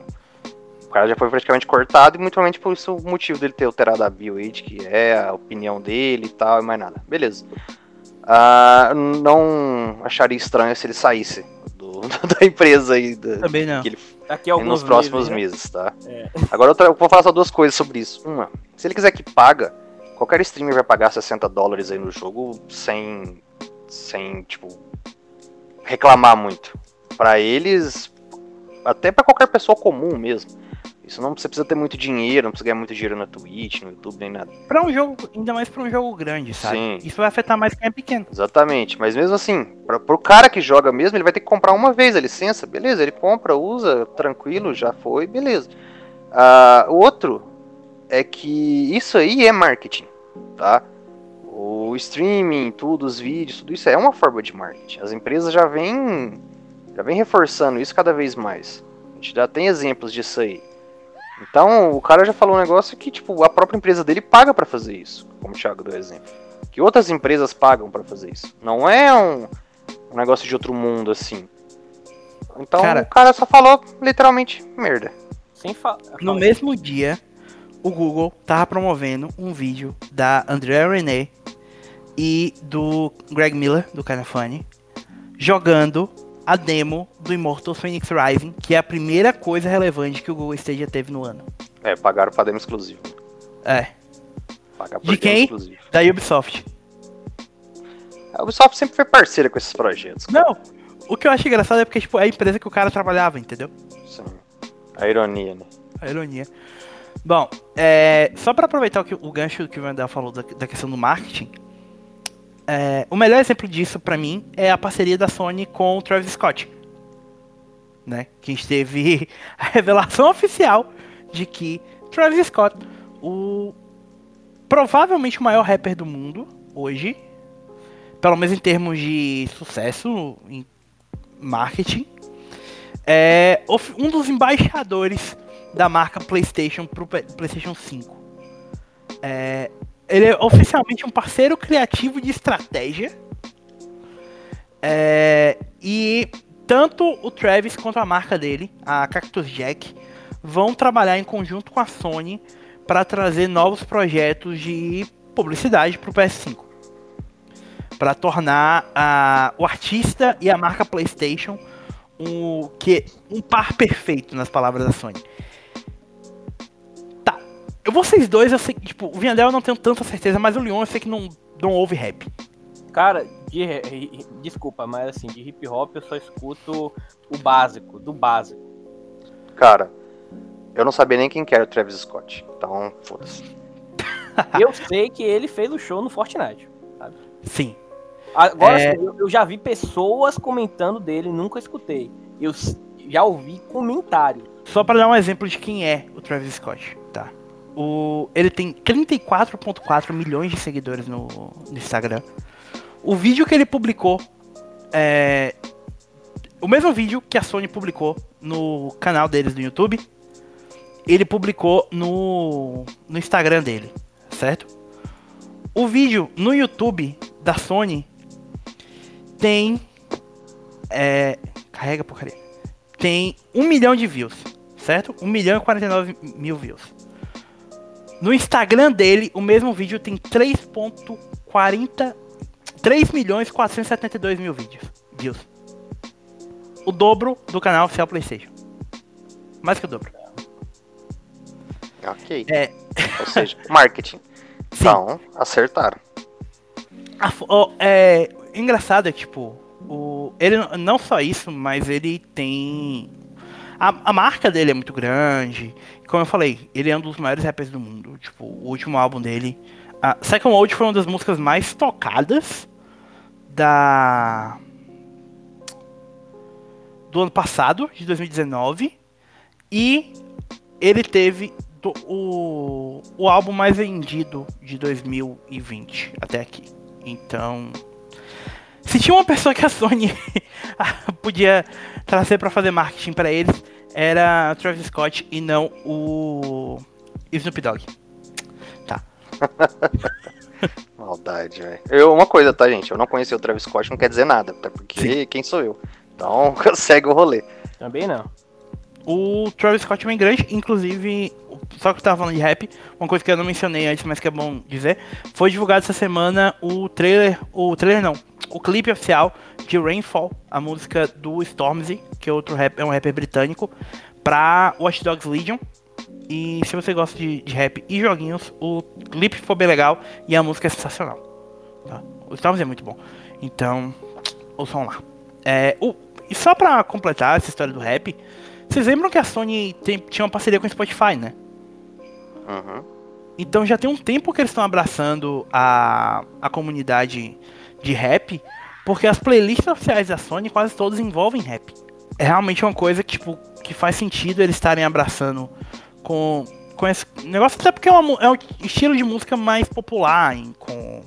o cara já foi praticamente cortado e muito provavelmente por isso o motivo dele ter alterado a bio aí, de que é a opinião dele e tal, e mais nada. Beleza. Uh, não acharia estranho se ele saísse do, da empresa aí. Da, Também não. Que ele, Daqui nos próximos meses, né? meses tá? É. Agora eu vou falar só duas coisas sobre isso. Uma, se ele quiser que paga, qualquer streamer vai pagar 60 dólares aí no jogo sem, sem tipo, reclamar muito. Para eles, até para qualquer pessoa comum mesmo. Isso não você precisa ter muito dinheiro, não precisa ganhar muito dinheiro na Twitch, no YouTube, nem nada. Pra um jogo, ainda mais pra um jogo grande, sabe? Sim. Isso vai afetar mais quem é pequeno. Exatamente, mas mesmo assim, pra, pro cara que joga mesmo, ele vai ter que comprar uma vez a licença, beleza, ele compra, usa, tranquilo, já foi, beleza. Uh, o outro é que isso aí é marketing, tá? O streaming, tudo, os vídeos, tudo isso é uma forma de marketing. As empresas já vêm já vem reforçando isso cada vez mais. A gente já tem exemplos disso aí. Então, o cara já falou um negócio que, tipo, a própria empresa dele paga para fazer isso, como o Thiago deu exemplo. Que outras empresas pagam para fazer isso. Não é um, um, negócio de outro mundo assim. Então, cara, o cara só falou literalmente merda. Sem fa no mesmo dia, o Google tava promovendo um vídeo da Andrea René e do Greg Miller, do Kind of Funny, jogando a demo do Immortal Phoenix Rising, que é a primeira coisa relevante que o Google Stadia teve no ano. É, pagaram pra demo exclusivo. É. De quem? Exclusivo. Da Ubisoft. A Ubisoft sempre foi parceira com esses projetos. Cara. Não, o que eu acho engraçado é porque tipo, é a empresa que o cara trabalhava, entendeu? Sim. A ironia, né? A ironia. Bom, é, só para aproveitar o, que, o gancho que o Vandal falou da, da questão do marketing, é, o melhor exemplo disso para mim é a parceria da Sony com o Travis Scott. Né? Que teve a revelação oficial de que Travis Scott, o provavelmente o maior rapper do mundo, hoje, pelo menos em termos de sucesso em marketing, é um dos embaixadores da marca PlayStation para o PlayStation 5. É, ele é oficialmente um parceiro criativo de estratégia. É, e tanto o Travis quanto a marca dele, a Cactus Jack, vão trabalhar em conjunto com a Sony para trazer novos projetos de publicidade para o PS5. Para tornar a, o artista e a marca PlayStation um, que, um par perfeito, nas palavras da Sony. Eu, vocês dois, eu sei que, tipo, o Vinhandel eu não tenho tanta certeza, mas o Leon eu sei que não, não ouve rap. Cara, de, desculpa, mas assim, de hip hop eu só escuto o básico, do básico. Cara, eu não sabia nem quem que era o Travis Scott, então foda-se. eu sei que ele fez o show no Fortnite, sabe? Sim. Agora, é... eu, eu já vi pessoas comentando dele, nunca escutei. Eu já ouvi comentário. Só para dar um exemplo de quem é o Travis Scott? O, ele tem 34.4 milhões de seguidores no, no, Instagram. O vídeo que ele publicou é o mesmo vídeo que a Sony publicou no canal deles no YouTube. Ele publicou no, no Instagram dele, certo? O vídeo no YouTube da Sony tem. É, carrega porcaria. Tem 1 milhão de views, certo? 1 milhão e 49 mil views. No Instagram dele, o mesmo vídeo tem 3.40. 3 milhões e 472 mil vídeos, views. O dobro do canal oficial PlayStation. Mais que o dobro. Ok. É... Ou seja, marketing. Sim. Então, acertaram. A, oh, é, engraçado é tipo, o, ele não só isso, mas ele tem. A, a marca dele é muito grande. Como eu falei, ele é um dos maiores rappers do mundo. Tipo, o último álbum dele. A Second World foi uma das músicas mais tocadas da. Do ano passado, de 2019. E ele teve do, o, o álbum mais vendido de 2020 até aqui. Então, se tinha uma pessoa que a Sony podia trazer para fazer marketing para eles, era Travis Scott e não o Snoop Dogg. Tá. Maldade, velho. Uma coisa, tá, gente? Eu não conheci o Travis Scott, não quer dizer nada, até porque Sim. quem sou eu? Então, segue o rolê. Também não. O Travis Scott é bem grande, inclusive, só que eu tava falando de rap, uma coisa que eu não mencionei antes, mas que é bom dizer, foi divulgado essa semana o trailer, o trailer não, o clipe oficial de Rainfall, a música do Stormzy, que é outro rap, é um rapper britânico, pra Watch Dogs Legion. E se você gosta de, de rap e joguinhos, o clipe ficou bem legal e a música é sensacional. Tá? O Stormzy é muito bom. Então, ouçam lá. É, o, e só pra completar essa história do rap, vocês lembram que a Sony tem, tinha uma parceria com o Spotify, né? Uhum. Então já tem um tempo que eles estão abraçando a, a comunidade de rap, porque as playlists oficiais da Sony quase todas envolvem rap. É realmente uma coisa que, tipo, que faz sentido eles estarem abraçando com, com esse negócio, até porque é, uma, é um estilo de música mais popular hein, com,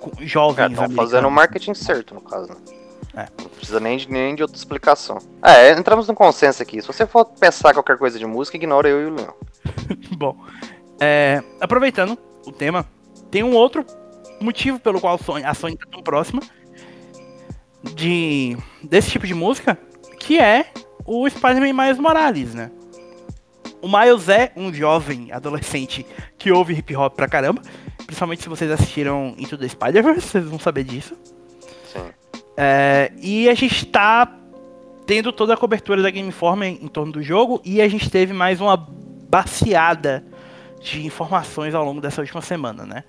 com jovens. Estão é, fazendo o marketing certo, no caso. Né? É. Não precisa nem de, nem de outra explicação. É, entramos num consenso aqui. Se você for pensar qualquer coisa de música, ignora eu e o Leão. Bom, é, aproveitando o tema, tem um outro motivo pelo qual a Sony está tão próxima de desse tipo de música, que é o Spider-Man Miles Morales, né? O Miles é um jovem adolescente que ouve hip hop pra caramba. Principalmente se vocês assistiram Into the Spider-Verse, vocês vão saber disso. É, e a gente tá tendo toda a cobertura da Game Informer em torno do jogo. E a gente teve mais uma baseada de informações ao longo dessa última semana, né?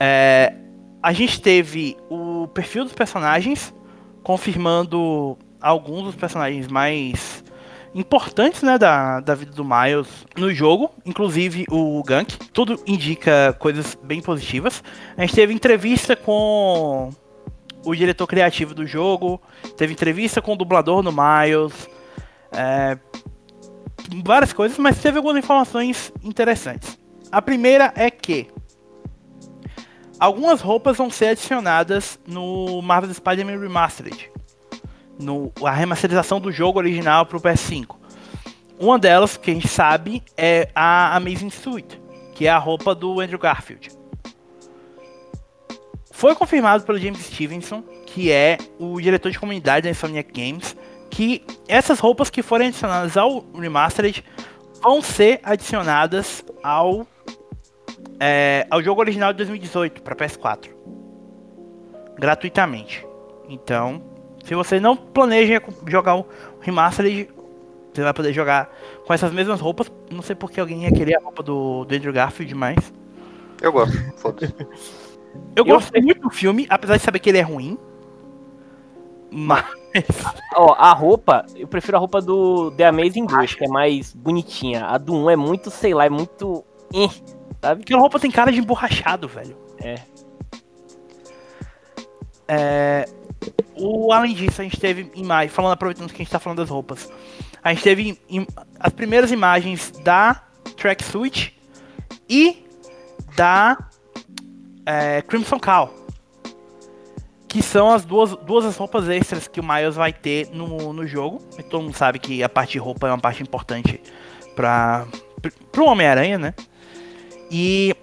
É, a gente teve o perfil dos personagens, confirmando alguns dos personagens mais importantes né, da, da vida do Miles no jogo, inclusive o Gank. Tudo indica coisas bem positivas. A gente teve entrevista com o diretor criativo do jogo, teve entrevista com o dublador no Miles, é, várias coisas, mas teve algumas informações interessantes. A primeira é que algumas roupas vão ser adicionadas no Marvel Spider-Man Remastered. No, a remasterização do jogo original para o PS5. Uma delas, que a gente sabe, é a Amazing Suit, que é a roupa do Andrew Garfield. Foi confirmado pelo James Stevenson, que é o diretor de comunidade da Insomniac Games, que essas roupas que forem adicionadas ao Remastered vão ser adicionadas ao, é, ao jogo original de 2018 para PS4. Gratuitamente. Então, se você não planeja jogar o Remastered, você vai poder jogar com essas mesmas roupas. Não sei porque alguém ia querer a roupa do, do Andrew Garfield mais. Eu gosto, foda-se. Eu gosto muito do filme, apesar de saber que ele é ruim. Mas. Ó, a roupa, eu prefiro a roupa do The Amazing 2, que é mais bonitinha. A do 1 é muito, sei lá, é muito. eh, sabe? Aquela roupa tem cara de emborrachado, velho. É. É, o, além disso, a gente teve imagem, falando, aproveitando que a gente tá falando das roupas, a gente teve im- as primeiras imagens da Tracksuit e da é, Crimson Cow. Que são as duas, duas das roupas extras que o Miles vai ter no, no jogo. E todo mundo sabe que a parte de roupa é uma parte importante para pro Homem-Aranha, né? E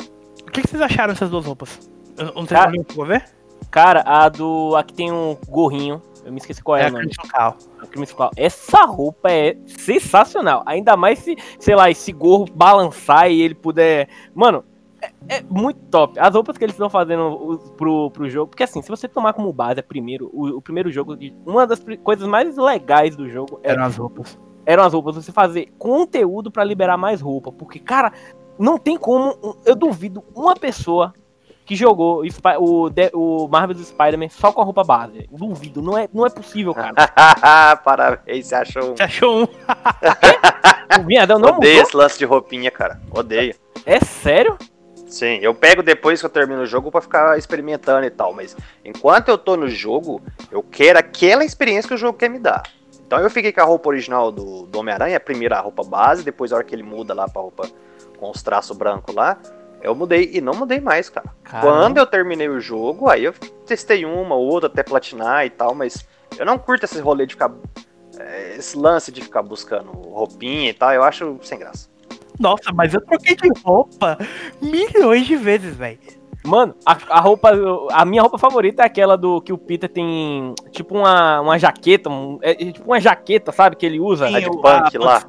o que, que vocês acharam dessas duas roupas? Eu eu não sei Cara, se ver. Cara, a do. Aqui tem um gorrinho. Eu me esqueci qual é, É o a. Crimson Cow. Crimson Cow. Essa roupa é sensacional. Ainda mais se, sei lá, esse gorro balançar e ele puder. Mano, é, é muito top. As roupas que eles estão fazendo pro, pro jogo. Porque assim, se você tomar como base primeiro, o, o primeiro jogo, de- uma das coisas mais legais do jogo era Eram as roupas. eram as roupas, você fazer conteúdo pra liberar mais roupa. Porque, cara, não tem como. Eu duvido uma pessoa que jogou o, o Marvel's Spider-Man só com a roupa base. Duvido, não é, não é possível, cara. Parabéns, você achou um. Você achou um? O Vinhadão não Odeio mudou. esse lance de roupinha, cara. Odeio. É sério? Sim, eu pego depois que eu termino o jogo pra ficar experimentando e tal, mas enquanto eu tô no jogo, eu quero aquela experiência que o jogo quer me dar. Então eu fiquei com a roupa original do, do Homem-Aranha, primeiro a roupa base, depois a hora que ele muda lá pra roupa com os traços brancos lá, eu mudei e não mudei mais, cara. Quando eu terminei o jogo, aí eu testei uma, outra, até platinar e tal, mas eu não curto esse rolê de ficar. é, Esse lance de ficar buscando roupinha e tal, eu acho sem graça. Nossa, mas eu troquei de roupa milhões de vezes, velho. Mano, a, a roupa. A minha roupa favorita é aquela do que o Peter tem. Tipo uma, uma jaqueta. um- é, é tipo uma jaqueta, sabe? Que ele usa. de o- punk a lá.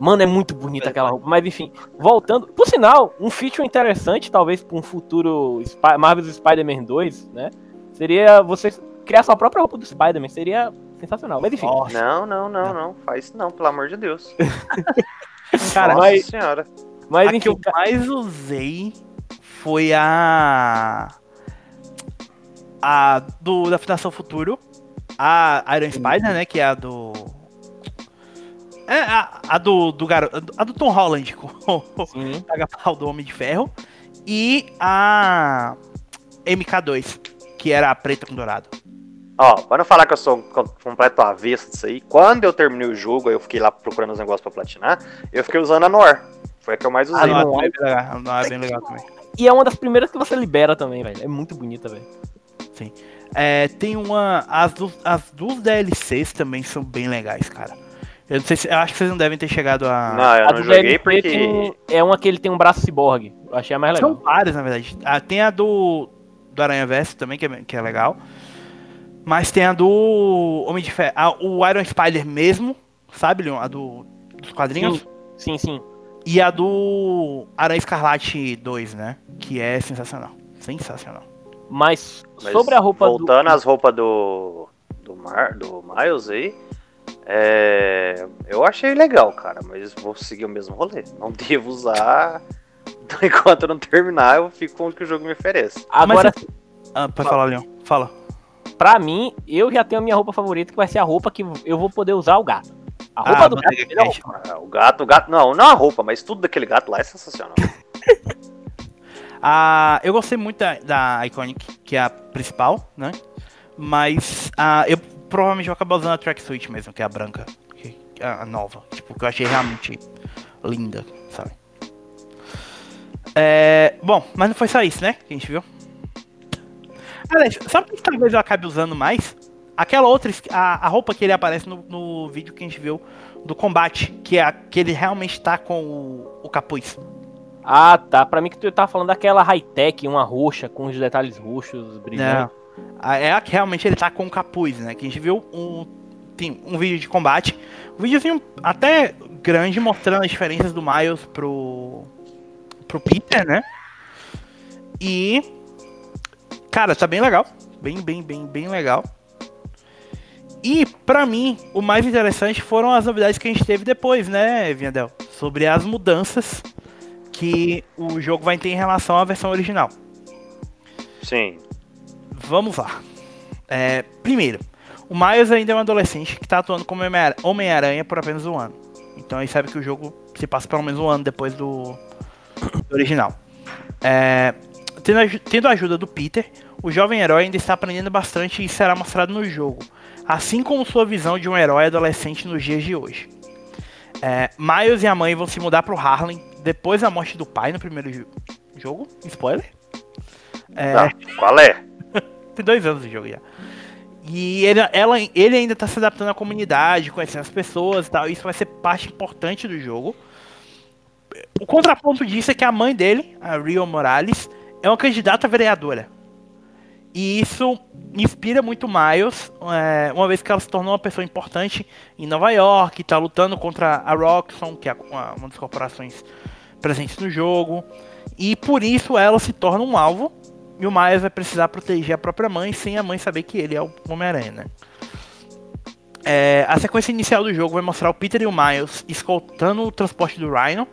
Mano, é muito bonita aquela roupa. Mas enfim, voltando. Por sinal, um feature interessante, talvez pra um futuro Spy- Marvel's Spider-Man 2, né? Seria você criar sua própria roupa do Spider-Man. Seria sensacional. Mas enfim. Nossa, Não, não, não, não. Faz isso não, pelo amor de Deus. cara, Nossa mas- senhora. Mas a que eu mais usei foi a. A do da Fundação Futuro. A Iron Spider, né? Que é a do. É, a, a do, do garoto. A do Tom Holland com o paga-pau do Homem de Ferro. E a MK2, que era a preta com dourado. Ó, pra não falar que eu sou com- completo avesso disso aí, quando eu terminei o jogo, eu fiquei lá procurando os negócios pra platinar, eu fiquei usando a Noir. Foi a que eu mais usei. Ah, não, é bem legal, não, é bem legal também. E é uma das primeiras que você libera também, velho. É muito bonita, velho. É, tem uma. As, do, as dos DLCs também são bem legais, cara. Eu não sei se. Eu acho que vocês não devem ter chegado a. Não, eu A não joguei DLC porque. tem- é uma que ele tem um braço ciborgue. Eu achei a mais São legal. várias, na verdade. Ah, tem a do. Do Aranha Verso também, que é, que é legal. Mas tem a do Homem de Ferro. a- o Iron Spider mesmo, sabe, Leon? A do, dos quadrinhos. Sim, sim. E a do Aranha Escarlate 2, né? Que é sensacional. Sensacional. Mas, Mas sobre a roupa Voltando do. às roupas do. Do, Mar, do Miles aí. É, eu achei legal, cara, mas vou seguir o mesmo rolê. Não devo usar. Enquanto eu não terminar, eu fico com o que o jogo me oferece. Agora, Ah, pode falar, Leon. Fala. Pra mim, eu já tenho a minha roupa favorita, que vai ser a roupa que eu vou poder usar o gato. A roupa Ah, do gato. É roupa. Ah, O gato, o gato. Não, não a roupa, mas tudo daquele gato lá é sensacional. Ah, eu gostei muito da, da Iconic, que é a principal, né? Mas ah, eu provavelmente vou acabar usando a Tracksuit mesmo, que é a branca. que- que é a nova. Tipo, que eu achei realmente linda, sabe? É, bom, mas não foi só isso, né? Que a gente viu. Aliás, sabe o que talvez eu acabe usando mais? Aquela outra, a, a roupa que ele aparece no, no vídeo que a gente viu do combate, que é a, que ele realmente tá com o, o capuz. Ah, tá. Pra mim que tu tava falando daquela high-tech, uma roxa, com os detalhes roxos, brilhantes. Não. É a que realmente ele tá com o capuz, né? Que a gente viu um, tem um vídeo de combate. Um videozinho até grande mostrando as diferenças do Miles pro, pro Peter, né? E. Cara, tá bem legal. Bem, bem, bem, bem legal. E, pra mim, o mais interessante foram as novidades que a gente teve depois, né, Viandel? Sobre as mudanças que o jogo vai ter em relação à versão original. Sim. Vamos lá. É, primeiro, o Miles ainda é um adolescente que está atuando como Homem-Aranha por apenas um ano. Então ele sabe que o jogo se passa pelo menos um ano depois do, do original. É, tendo, a, tendo a ajuda do Peter, o jovem herói ainda está aprendendo bastante e será mostrado no jogo, assim como sua visão de um herói adolescente nos dias de hoje. É, Miles e a mãe vão se mudar para o Harlem depois da morte do pai no primeiro jogo. Spoiler? É... Tá, qual é? Tem dois anos de jogo já. E ele, ela, ele ainda está se adaptando à comunidade, conhecendo as pessoas e tal. Isso vai ser parte importante do jogo. O contraponto disso é que a mãe dele, a Rio Morales, é uma candidata vereadora. E isso inspira muito Miles, é, uma vez que ela se tornou uma pessoa importante em Nova York, está lutando contra a Roxxon, que é uma, uma das corporações presentes no jogo. E por isso ela se torna um alvo e o Miles vai precisar proteger a própria mãe sem a mãe saber que ele é o Homem-Aranha, né? É, a sequência inicial do jogo vai mostrar o Peter e o Miles escoltando o transporte do Rhino.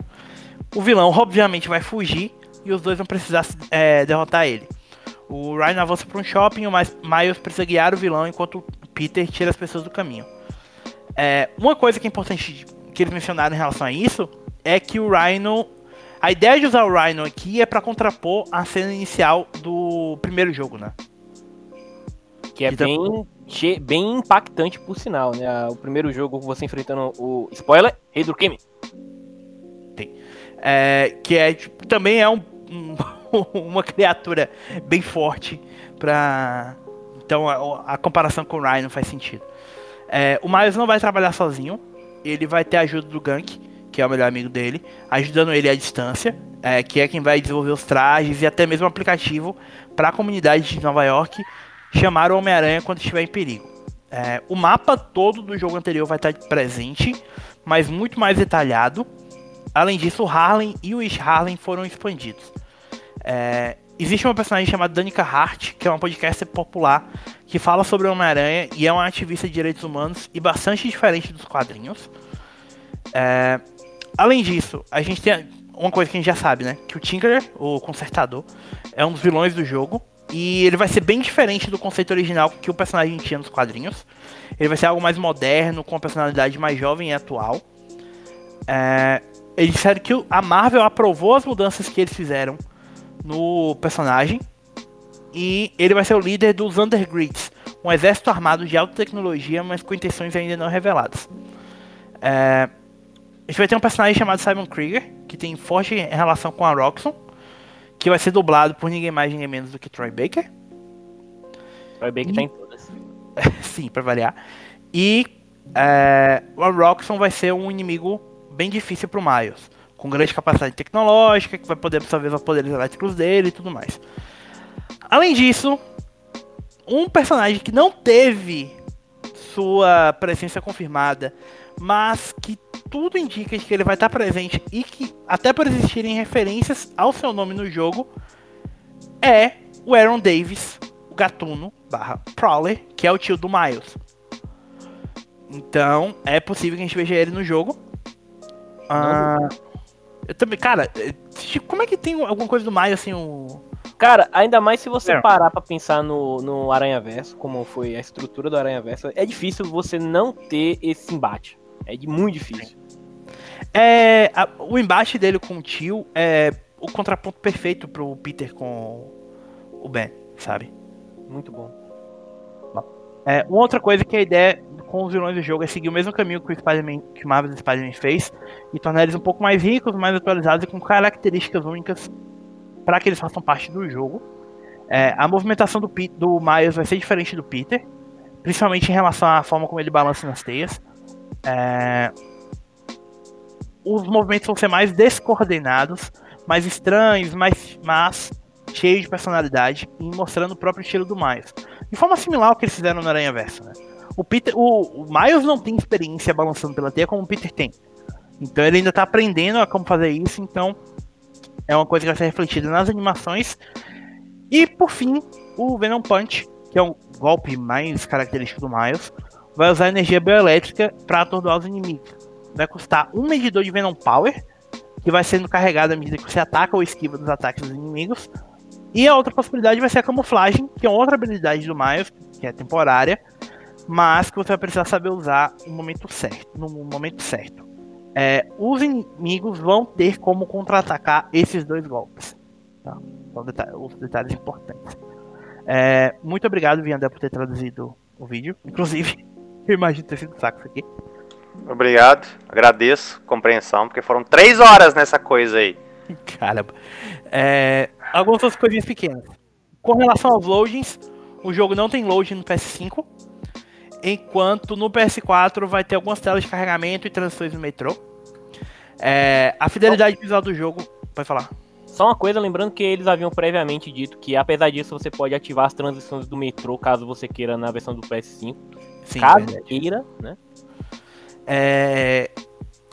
O vilão, obviamente, vai fugir e os dois vão precisar é, derrotar ele. O Rhino avança para um shopping o Miles precisa guiar o vilão enquanto o Peter tira as pessoas do caminho. É, uma coisa que é importante que eles mencionaram em relação a isso é que o Rhino a ideia de usar o Rhino aqui é para contrapor a cena inicial do primeiro jogo, né? Que é bem, bem impactante por sinal, né? O primeiro jogo você enfrentando o. Spoiler, Rei do Crime. Tem. É, que é, tipo, também é um, um, uma criatura bem forte pra. Então a, a, comparação com o Rhino faz sentido. É, o Miles não vai trabalhar sozinho. Ele vai ter a ajuda do Gank que é o melhor amigo dele, ajudando ele à distância, é, que é quem vai desenvolver os trajes e até mesmo um aplicativo para a comunidade de Nova York chamar o Homem-Aranha quando estiver em perigo. É, o mapa todo do jogo anterior vai estar presente, mas muito mais detalhado. Além disso, o Harlem e o East Harlem foram expandidos. É, existe uma personagem chamada Danica Hart, que é uma podcaster popular que fala sobre Homem-Aranha e é uma ativista de direitos humanos e bastante diferente dos quadrinhos. É, Além disso, a gente tem uma coisa que a gente já sabe, né? Que o Tinkerer, o consertador, é um dos vilões do jogo. E ele vai ser bem diferente do conceito original que o personagem tinha nos quadrinhos. Ele vai ser algo mais moderno, com uma personalidade mais jovem e atual. É, eles disseram que a Marvel aprovou as mudanças que eles fizeram no personagem. E ele vai ser o líder dos Undergrids, um exército armado de alta tecnologia, mas com intenções ainda não reveladas. É, a gente vai ter um personagem chamado Simon Krieger, que tem forte relação com a Roxxon, que vai ser dublado por ninguém mais, ninguém menos do que Troy Baker. Troy Baker e... tá em todas. Sim, pra variar. E é, a Roxxon vai ser um inimigo bem difícil pro Miles, com grande capacidade tecnológica, que vai poder absorver os poderes elétricos dele e tudo mais. Além disso, um personagem que não teve sua presença confirmada, mas que tudo indica que ele vai estar presente e que, até por existirem referências ao seu nome no jogo, é o Aaron Davis, o gatuno barra Prowler, que é o tio do Miles. Então, é possível que a gente veja ele no jogo. Ah, eu também, cara, eh, como é que tem alguma coisa do Miles assim, o... Cara, ainda mais se você é. parar para pensar no, no Aranha Verso, como foi a estrutura do Aranha Verso, é difícil você não ter esse embate. É de muito difícil. É, a, o embate dele com o tio é o contraponto perfeito pro Peter com o Ben, sabe? Muito bom. É, uma outra coisa que a ideia com os vilões do jogo é seguir o mesmo caminho que o Spider-Man, que Marvel Spider-Man fez e tornar eles um pouco mais ricos, mais atualizados e com características únicas para que eles façam parte do jogo. É, a movimentação do, do Miles vai ser diferente do Peter, principalmente em relação à forma como ele balança nas teias. É, os movimentos vão ser mais descoordenados, mais estranhos, mais, mas cheios de personalidade e mostrando o próprio estilo do Miles. De forma similar ao que eles fizeram no Aranha Verso, né? O, Peter, o, o Miles não tem experiência balançando pela teia como o Peter tem. Então ele ainda tá aprendendo a como fazer isso, então é uma coisa que vai ser refletida nas animações. E por fim, o Venom Punch, que é o golpe mais característico do Miles, vai usar energia bioelétrica para atordoar os inimigos. Vai custar um medidor de Venom Power, que vai sendo carregado à medida que você ataca ou esquiva dos ataques dos inimigos. E a outra possibilidade vai ser a camuflagem, que é outra habilidade do Miles, que é temporária, mas que você vai precisar saber usar no momento certo. No momento certo. É, os inimigos vão ter como contra-atacar esses dois golpes. Tá? São detalhes, os detalhes importantes. É, muito obrigado, Viandé, por ter traduzido o vídeo. Inclusive, eu imagino ter sido saco isso aqui. Obrigado, agradeço compreensão, porque foram três horas nessa coisa aí. Caramba. É, algumas outras coisinhas pequenas. Com relação aos loadings, o jogo não tem loading no PS5, enquanto no PS4 vai ter algumas telas de carregamento e transições no metrô. É, a fidelidade visual do jogo, pode falar. Só uma coisa, lembrando que eles haviam previamente dito que, apesar disso, você pode ativar as transições do metrô caso você queira na versão do PS5. Sim, caso verdade. queira, né? É...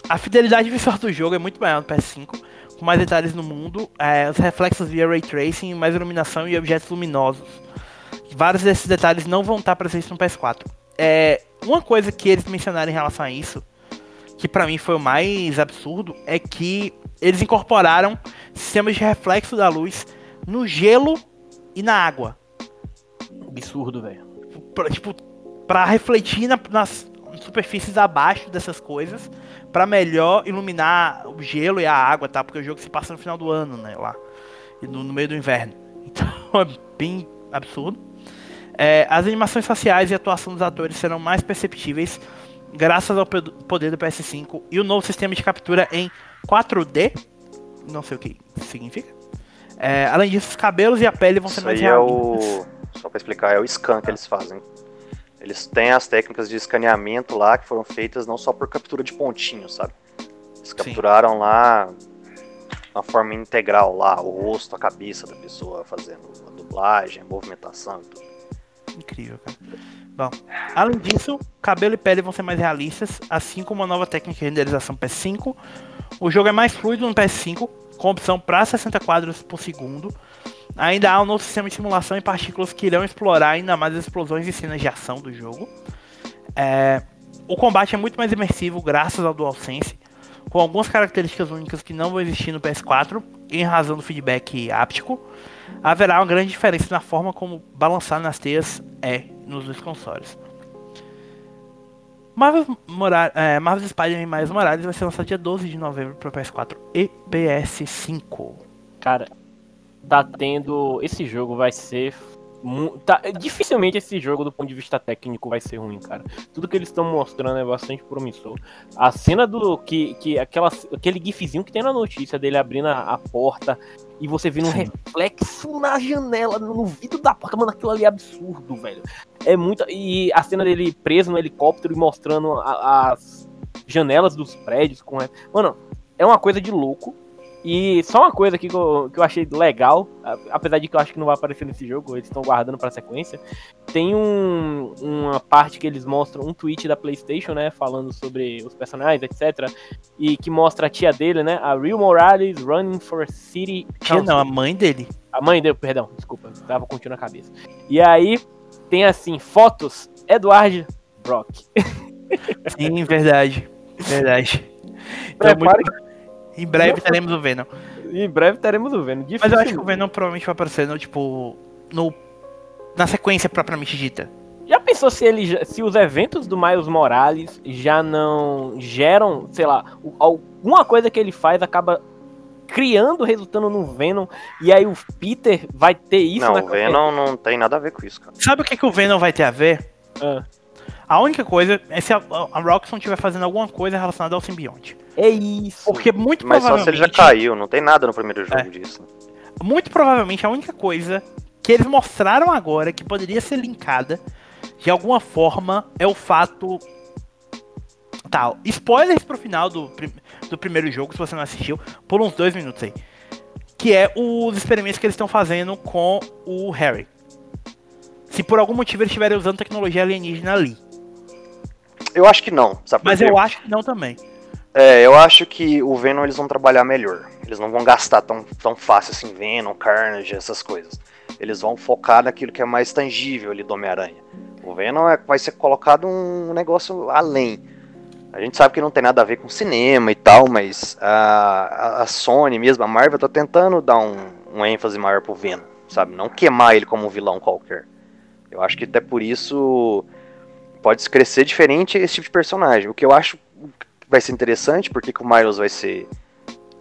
A fidelidade visual do jogo é muito maior no PS5, com mais detalhes no mundo, é, os reflexos via ray tracing, mais iluminação e objetos luminosos. Vários desses detalhes não vão estar presentes no PS4. É, uma coisa que eles mencionaram em relação a isso, que para mim foi o mais absurdo, é que eles incorporaram sistemas de reflexo da luz no gelo e na água. Absurdo, velho. Tipo, pra refletir na, nas superfícies abaixo dessas coisas, para melhor iluminar o gelo e a água, tá? Porque o jogo se passa no final do ano, né? Lá. E no, no meio do inverno. Então é bem absurdo. É, as animações faciais e a atuação dos atores serão mais perceptíveis graças ao poder do PS5 e o novo sistema de captura em 4D. Não sei o que significa. É, além disso, os cabelos e a pele vão ser Isso mais aí é o... Só pra explicar, é o scan que eles fazem. Eles têm as técnicas de escaneamento lá que foram feitas não só por captura de pontinhos, sabe? Eles capturaram Sim. lá uma forma integral lá, o rosto, a cabeça da pessoa fazendo a dublagem, a movimentação e tudo. Incrível, cara. Bom, além disso, cabelo e pele vão ser mais realistas, assim como a nova técnica de renderização PS5. O jogo é mais fluido no PS5, com opção para 60 quadros por segundo. Ainda há um novo sistema de simulação e partículas que irão explorar ainda mais as explosões e cenas de ação do jogo. É, o combate é muito mais imersivo graças ao DualSense, com algumas características únicas que não vão existir no PS4, em razão do feedback áptico. Haverá uma grande diferença na forma como balançar nas teias é nos dois consoles. Marvel, é, Marvel Spider-Man mais Morales vai ser lançado dia 12 de novembro para PS4 e PS5. Cara, tá tendo. Esse jogo vai ser. Tá, dificilmente esse jogo, do ponto de vista técnico, vai ser ruim, cara. Tudo que eles estão mostrando é bastante promissor. A cena do. que, que aquela, Aquele gifzinho que tem na notícia dele abrindo a, a porta e você vendo um reflexo na janela, no vidro da porta, mano, aquilo ali é absurdo, velho. É muito. E a cena dele preso no helicóptero e mostrando a, as janelas dos prédios com. Mano, é uma coisa de louco. E só uma coisa aqui que eu, que eu achei legal, apesar de que eu acho que não vai aparecer nesse jogo, eles estão guardando pra sequência. Tem um, uma parte que eles mostram, um tweet da PlayStation, né? Falando sobre os personagens, etc. E que mostra a tia dele, né? A Real Morales running for City. Tia não, a mãe dele. A mãe dele, perdão, desculpa, tava continuando a cabeça. E aí tem assim, fotos Edward Brock. Sim, verdade. Verdade. Então, muito... Em breve teremos o Venom. Em breve teremos o Venom. Mas eu acho que o Venom provavelmente vai aparecer no, tipo, no, na sequência propriamente dita. Já pensou se ele se os eventos do Miles Morales já não geram, sei lá, alguma coisa que ele faz acaba criando, resultando no Venom, e aí o Peter vai ter isso Não, o Venom não tem nada a ver com isso, cara. Sabe o que, que o Venom vai ter a ver? Ah. A única coisa é se a, a Roxxon estiver fazendo alguma coisa relacionada ao simbionte. É isso. Porque muito Mas provavelmente... só se ele já caiu, não tem nada no primeiro jogo é. disso. Muito provavelmente a única coisa que eles mostraram agora que poderia ser linkada de alguma forma é o fato. Tá, spoilers pro final do, do primeiro jogo, se você não assistiu, por uns dois minutos aí. Que é os experimentos que eles estão fazendo com o Harry. Se por algum motivo eles estiverem usando tecnologia alienígena ali. Eu acho que não, sabe Mas eu acho que não também. É, eu acho que o Venom eles vão trabalhar melhor. Eles não vão gastar tão, tão fácil assim, Venom, Carnage, essas coisas. Eles vão focar naquilo que é mais tangível ali do Homem-Aranha. O Venom é, vai ser colocado um negócio além. A gente sabe que não tem nada a ver com cinema e tal, mas a, a- a Sony mesmo, a Marvel, tá tentando dar um, um ênfase maior pro Venom, sabe? Não queimar ele como um vilão qualquer. Eu acho que até por isso pode crescer diferente esse tipo de personagem. O que eu acho que vai ser interessante, porque que o Miles vai ser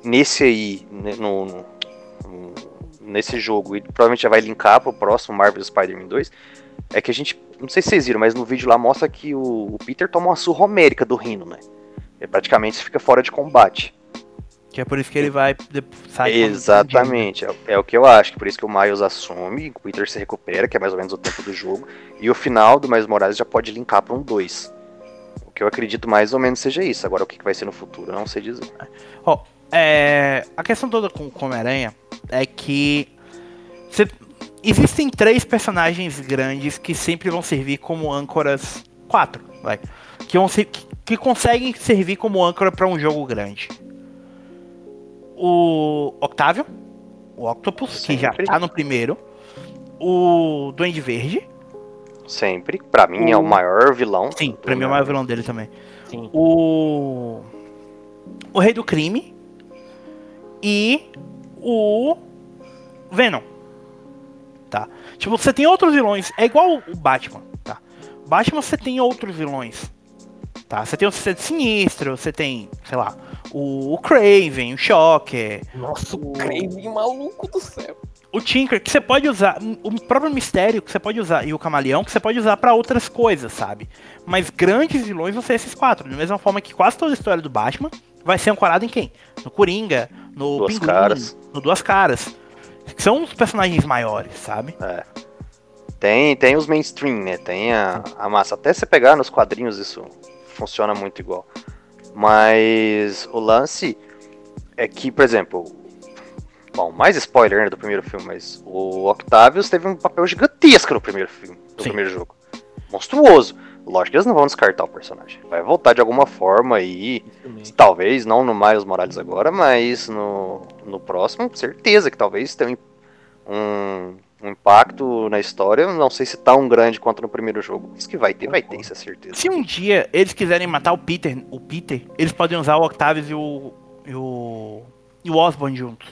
nesse aí, né, no, no- nesse jogo, e provavelmente já vai linkar pro próximo Marvel Spider-Man 2, é que a gente, não sei se vocês viram, mas no vídeo lá mostra que o, o Peter toma uma surra homérica do Rino, né? Ele praticamente fica fora de combate. Que é por isso que ele vai sair Exatamente, é, é o que eu acho, que por isso que o Miles assume, o Peter se recupera, que é mais ou menos o tempo do jogo, e o final do Miles Morales já pode linkar para um 2. O que eu acredito mais ou menos seja isso. Agora o que que vai ser no futuro, não sei dizer. É, a questão toda com com Homem-Aranha é que cê- existem três personagens grandes que sempre vão servir como âncoras. Quatro, vai. Que, vão ser, que, que conseguem servir como âncora para um jogo grande. O Octavio, o Octopus, que já Sempre. tá no primeiro. O Duende Verde. Sempre, pra mim, é o O- maior vilão. Sim, pra mim é o maior vilão dele também. Sim. o o Rei do Crime e o Venom. Tá? Tipo, você tem outros vilões, é igual o Batman, tá? Batman você tem outros vilões. Tá? Você tem o Sinistro, você tem, sei lá, o, o Craven, o Shocker, Nossa, O- Craven maluco do céu. o Tinker, que você pode usar, o próprio Mistério que você pode usar, e o Camaleão, que você pode usar pra outras coisas, sabe? Mas grandes vilões vão ser esses quatro, da mesma forma que quase toda a história do Batman vai ser ancorada em quem? No Coringa, no Duas Pinguim, Caras. no Duas Caras. Que são os personagens maiores, sabe? Tem, tem os mainstream, né? Tem a, a massa. Até você pegar nos quadrinhos, isso funciona muito igual. Mas o lance é que, por exemplo. Bom, mais spoiler né, do primeiro filme, mas o Octavius teve um papel gigantesco no primeiro filme, no primeiro jogo. Monstruoso. Lógico que eles não vão descartar o personagem. Vai voltar de alguma forma mesmo. Talvez, não no Miles Morales agora, mas no, no próximo, certeza que talvez tenha um, um impacto na história. Não sei se tão grande quanto no primeiro jogo. Mas que vai ter, vai ter, isso é certeza. Se um dia eles quiserem matar o Peter, o Peter, eles podem usar o Octavius e o. e o. e o Osborn juntos.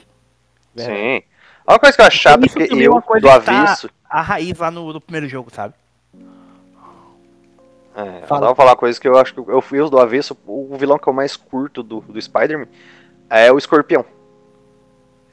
Sim. A única coisa que eu acho chata é Isso porque também é eu, do que tá- avesso. A raiz lá no, no primeiro jogo, sabe? É, eu Fala. tava falar uma coisa que eu acho que eu fui os do avesso. O vilão que eu mais curto do, do Spider-Man é o escorpião.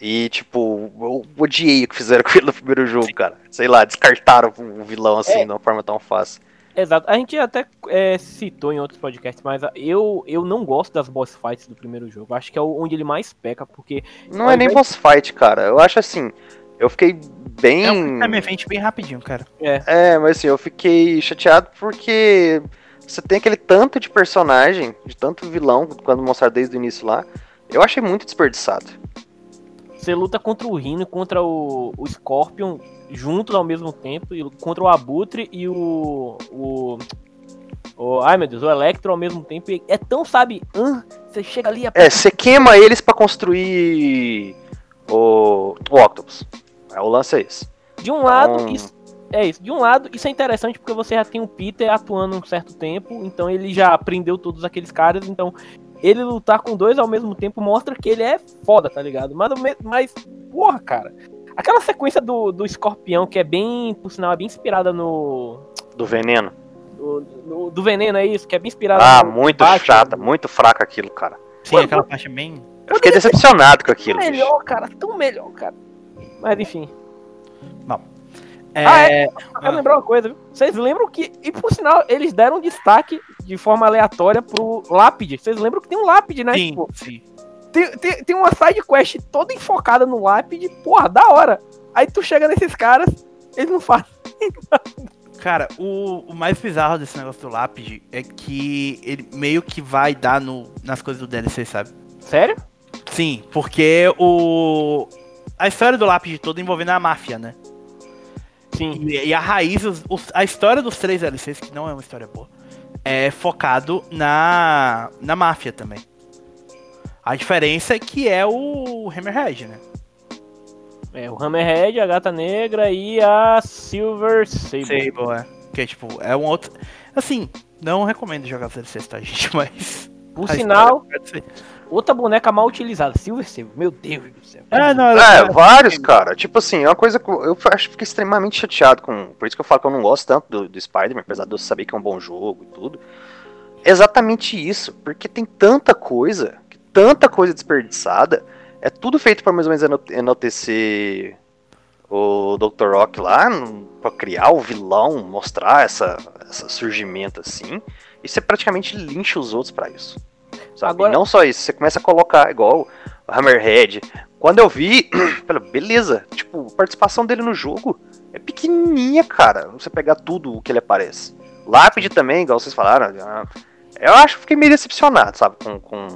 E, tipo, eu odiei o que fizeram com ele no primeiro jogo, cara. Sei lá, descartaram o vilão assim É. de uma forma tão fácil. Exato. A gente até é, citou em outros podcasts, mas eu, eu não gosto das boss fights do primeiro jogo. Acho que é onde ele mais peca, porque Não é nem invés- boss fight, cara. Eu acho assim. Eu fiquei bem. É um time event bem rapidinho, cara. É, mas assim, eu fiquei chateado porque você tem aquele tanto de personagem, de tanto vilão, quando mostraram desde o início lá. Eu achei muito desperdiçado. Você luta contra o Rhino, contra o, o Scorpion juntos ao mesmo tempo, e contra o Abutre e o, o, o. Ai meu Deus, o Electro ao mesmo tempo. e é tão, sabe, você chega ali e É, você queima eles pra construir o, o Octopus. É, o lance é esse. De um lado, Então- isso, é isso. De um lado, isso é interessante porque você já tem o Peter atuando um certo tempo, então ele já prendeu todos aqueles caras, então ele lutar com dois ao mesmo tempo mostra que ele é foda, tá ligado? Mas, mas porra, cara. Aquela sequência do, do escorpião, que é bem, por sinal, é bem inspirada no. Do veneno. Do, no- do veneno, é isso? Que é bem inspirada Ah, no muito Batman. chata, muito fraca aquilo, cara. Sim, aquela parte bem. Eu fiquei decepcionado com Tão aquilo. bicho. melhor, cara, tão melhor, cara. Mas enfim. É, Ah, Eu quero lembrar uma coisa, viu? Vocês lembram que, e por sinal, eles deram destaque de forma aleatória pro Lápide. Vocês lembram que tem um Lápide, né? sim, Tipo, sim. tem, tem, tem uma side quest toda enfocada no Lápide, porra, da hora. Aí tu chega nesses caras, Ele não faz. Cara, o, o mais bizarro desse negócio do lápide é que ele meio que vai dar no, nas coisas do DLC, sabe? Sério? Sim, porque o. A história do lápide toda envolvendo a máfia, né? Sim. E, e a raiz, os- os- a história dos três DLCs, que não é uma história boa, é focado na, na máfia também. A diferença é que é o Hammerhead, né? É, o Hammerhead, a Gata Negra e a Silver Sable. Sable, é. Que tipo, é um outro. Assim, não recomendo jogar os DLCs, tá, gente? Mas. Por sinal, história. Outra boneca mal utilizada, Silver Sable. Meu Deus do céu. É, não, É, é, vários, cara. Tipo assim, é uma coisa que eu acho que fiquei extremamente chateado com. Por isso que eu falo que eu não gosto tanto do, do Spider-Man, apesar de eu saber que é um bom jogo e tudo. Exatamente isso, porque tem tanta coisa, tanta coisa desperdiçada. É tudo feito pra mais ou menos eno- enaltecer o Dr. Rock lá, pra criar o vilão, mostrar essa, essa surgimento assim. E você praticamente lincha os outros pra isso. Sabe? Agora- E não só isso, você começa a colocar igual o Hammerhead. Quando eu vi, beleza, tipo, a participação dele no jogo é pequenininha, cara. Você pegar tudo o que ele aparece. Lápide também, igual vocês falaram. ah, Eu acho que fiquei meio decepcionado, sabe, com, com,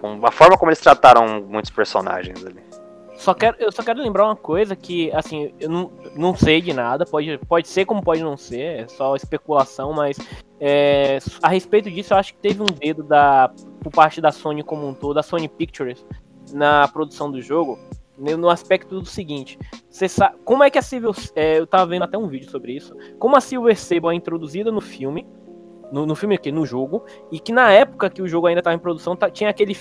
com a forma como eles trataram muitos personagens ali. Só quero, eu só quero lembrar uma coisa que, assim, eu não, não sei de nada, pode, pode ser como pode não ser, é só especulação, mas é, a respeito disso eu acho que teve um dedo da, por parte da Sony como um todo, da Sony Pictures, na produção do jogo, no no aspecto do seguinte, você sabe, como é que a Silver, é, eu tava vendo até um vídeo sobre isso, como a Silver Sable é introduzida no filme, no, no filme aqui, no jogo, e que na época que o jogo ainda estava em produção, tá- tinha aquele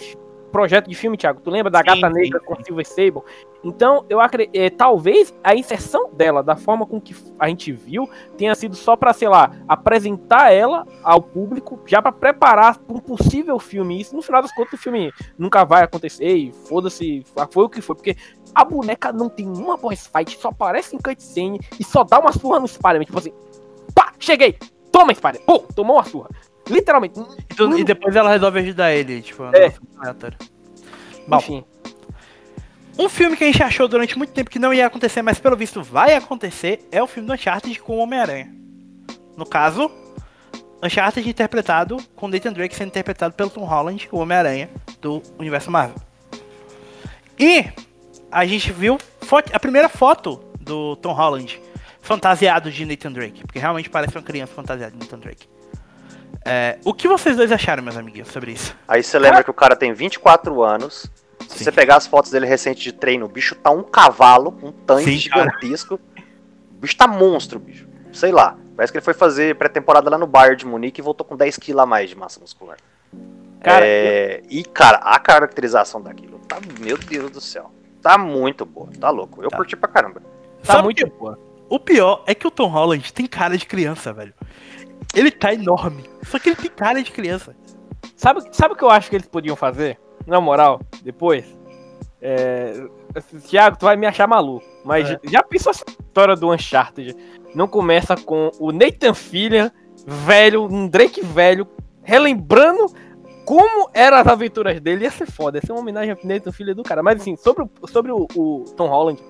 projeto de filme, Thiago, tu lembra da Sim, Gata sim, Negra sim. com Silver Sable? Então, eu acredito, talvez a inserção dela, da forma com que a gente viu, tenha sido só pra, sei lá, apresentar ela ao público, já pra preparar pra um possível filme. Isso, no final das contas, o filme nunca vai acontecer e foda-se, foi o que foi, porque a boneca não tem uma boss fight, só aparece em cutscene e só dá uma surra no Spider-Man, tipo assim, pá, cheguei, toma Spider, pô, tomou uma surra. Literalmente, E, tu- e depois ela resolve ajudar ele, tipo, é. Bom, enfim. Um filme que a gente achou durante muito tempo que não ia acontecer, mas pelo visto vai acontecer, é o filme do Uncharted com o Homem-Aranha. No caso, Uncharted interpretado com Nathan Drake sendo interpretado pelo Tom Holland, o Homem-Aranha do universo Marvel. E a gente viu a primeira foto do Tom Holland fantasiado de Nathan Drake, porque realmente parece uma criança fantasiada de Nathan Drake. É, o que vocês dois acharam, meus amiguinhos, sobre isso? Aí você lembra que o cara tem 24 anos. Se você pegar as fotos dele recente de treino, o bicho tá um cavalo, um tanque Sim, cara. gigantesco. O bicho tá monstro, bicho. Sei lá. Parece que ele foi fazer pré-temporada lá no Bayern de Munique e voltou com 10 kg a mais de massa muscular. Cara, É, E, cara, a caracterização daquilo tá, meu Deus do céu. Tá muito boa, tá louco. Eu Tá. curti pra caramba. Tá Sabe muito boa. O pior é que o Tom Holland tem cara de criança, velho. Ele tá enorme, só que ele tem cara de criança. Sabe, sabe o que eu acho que eles podiam fazer? Na moral, depois? É, Thiago, tu vai me achar maluco. Mas É. já pensou essa história do Uncharted? Não começa com o Nathan Fillion, velho, um Drake velho, relembrando como eram as aventuras dele. Ia ser foda, ia ser uma homenagem ao Nathan Fillion do cara. Mas assim, sobre, o- sobre o, o Tom Holland,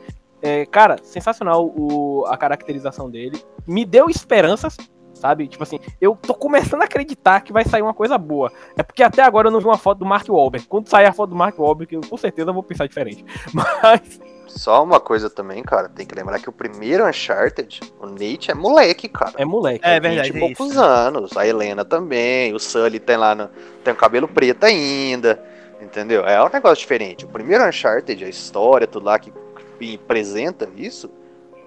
é, cara, sensacional o, a caracterização dele. Me deu esperanças, sabe? Tipo assim, eu tô começando a acreditar que vai sair uma coisa boa. É porque até agora eu não vi uma foto do Mark Wahlberg. Quando sair a foto do Mark Wahlberg, eu com certeza vou pensar diferente. Mas, Só uma coisa também, cara, tem que lembrar que o primeiro Uncharted, o Nate é moleque, cara. é moleque. É Tem verdade, 20 e é poucos isso. anos. A Helena também. O Sully tem lá no, tem o cabelo preto ainda. Entendeu? É um negócio diferente. O primeiro Uncharted, a história, tudo lá que, que apresenta isso.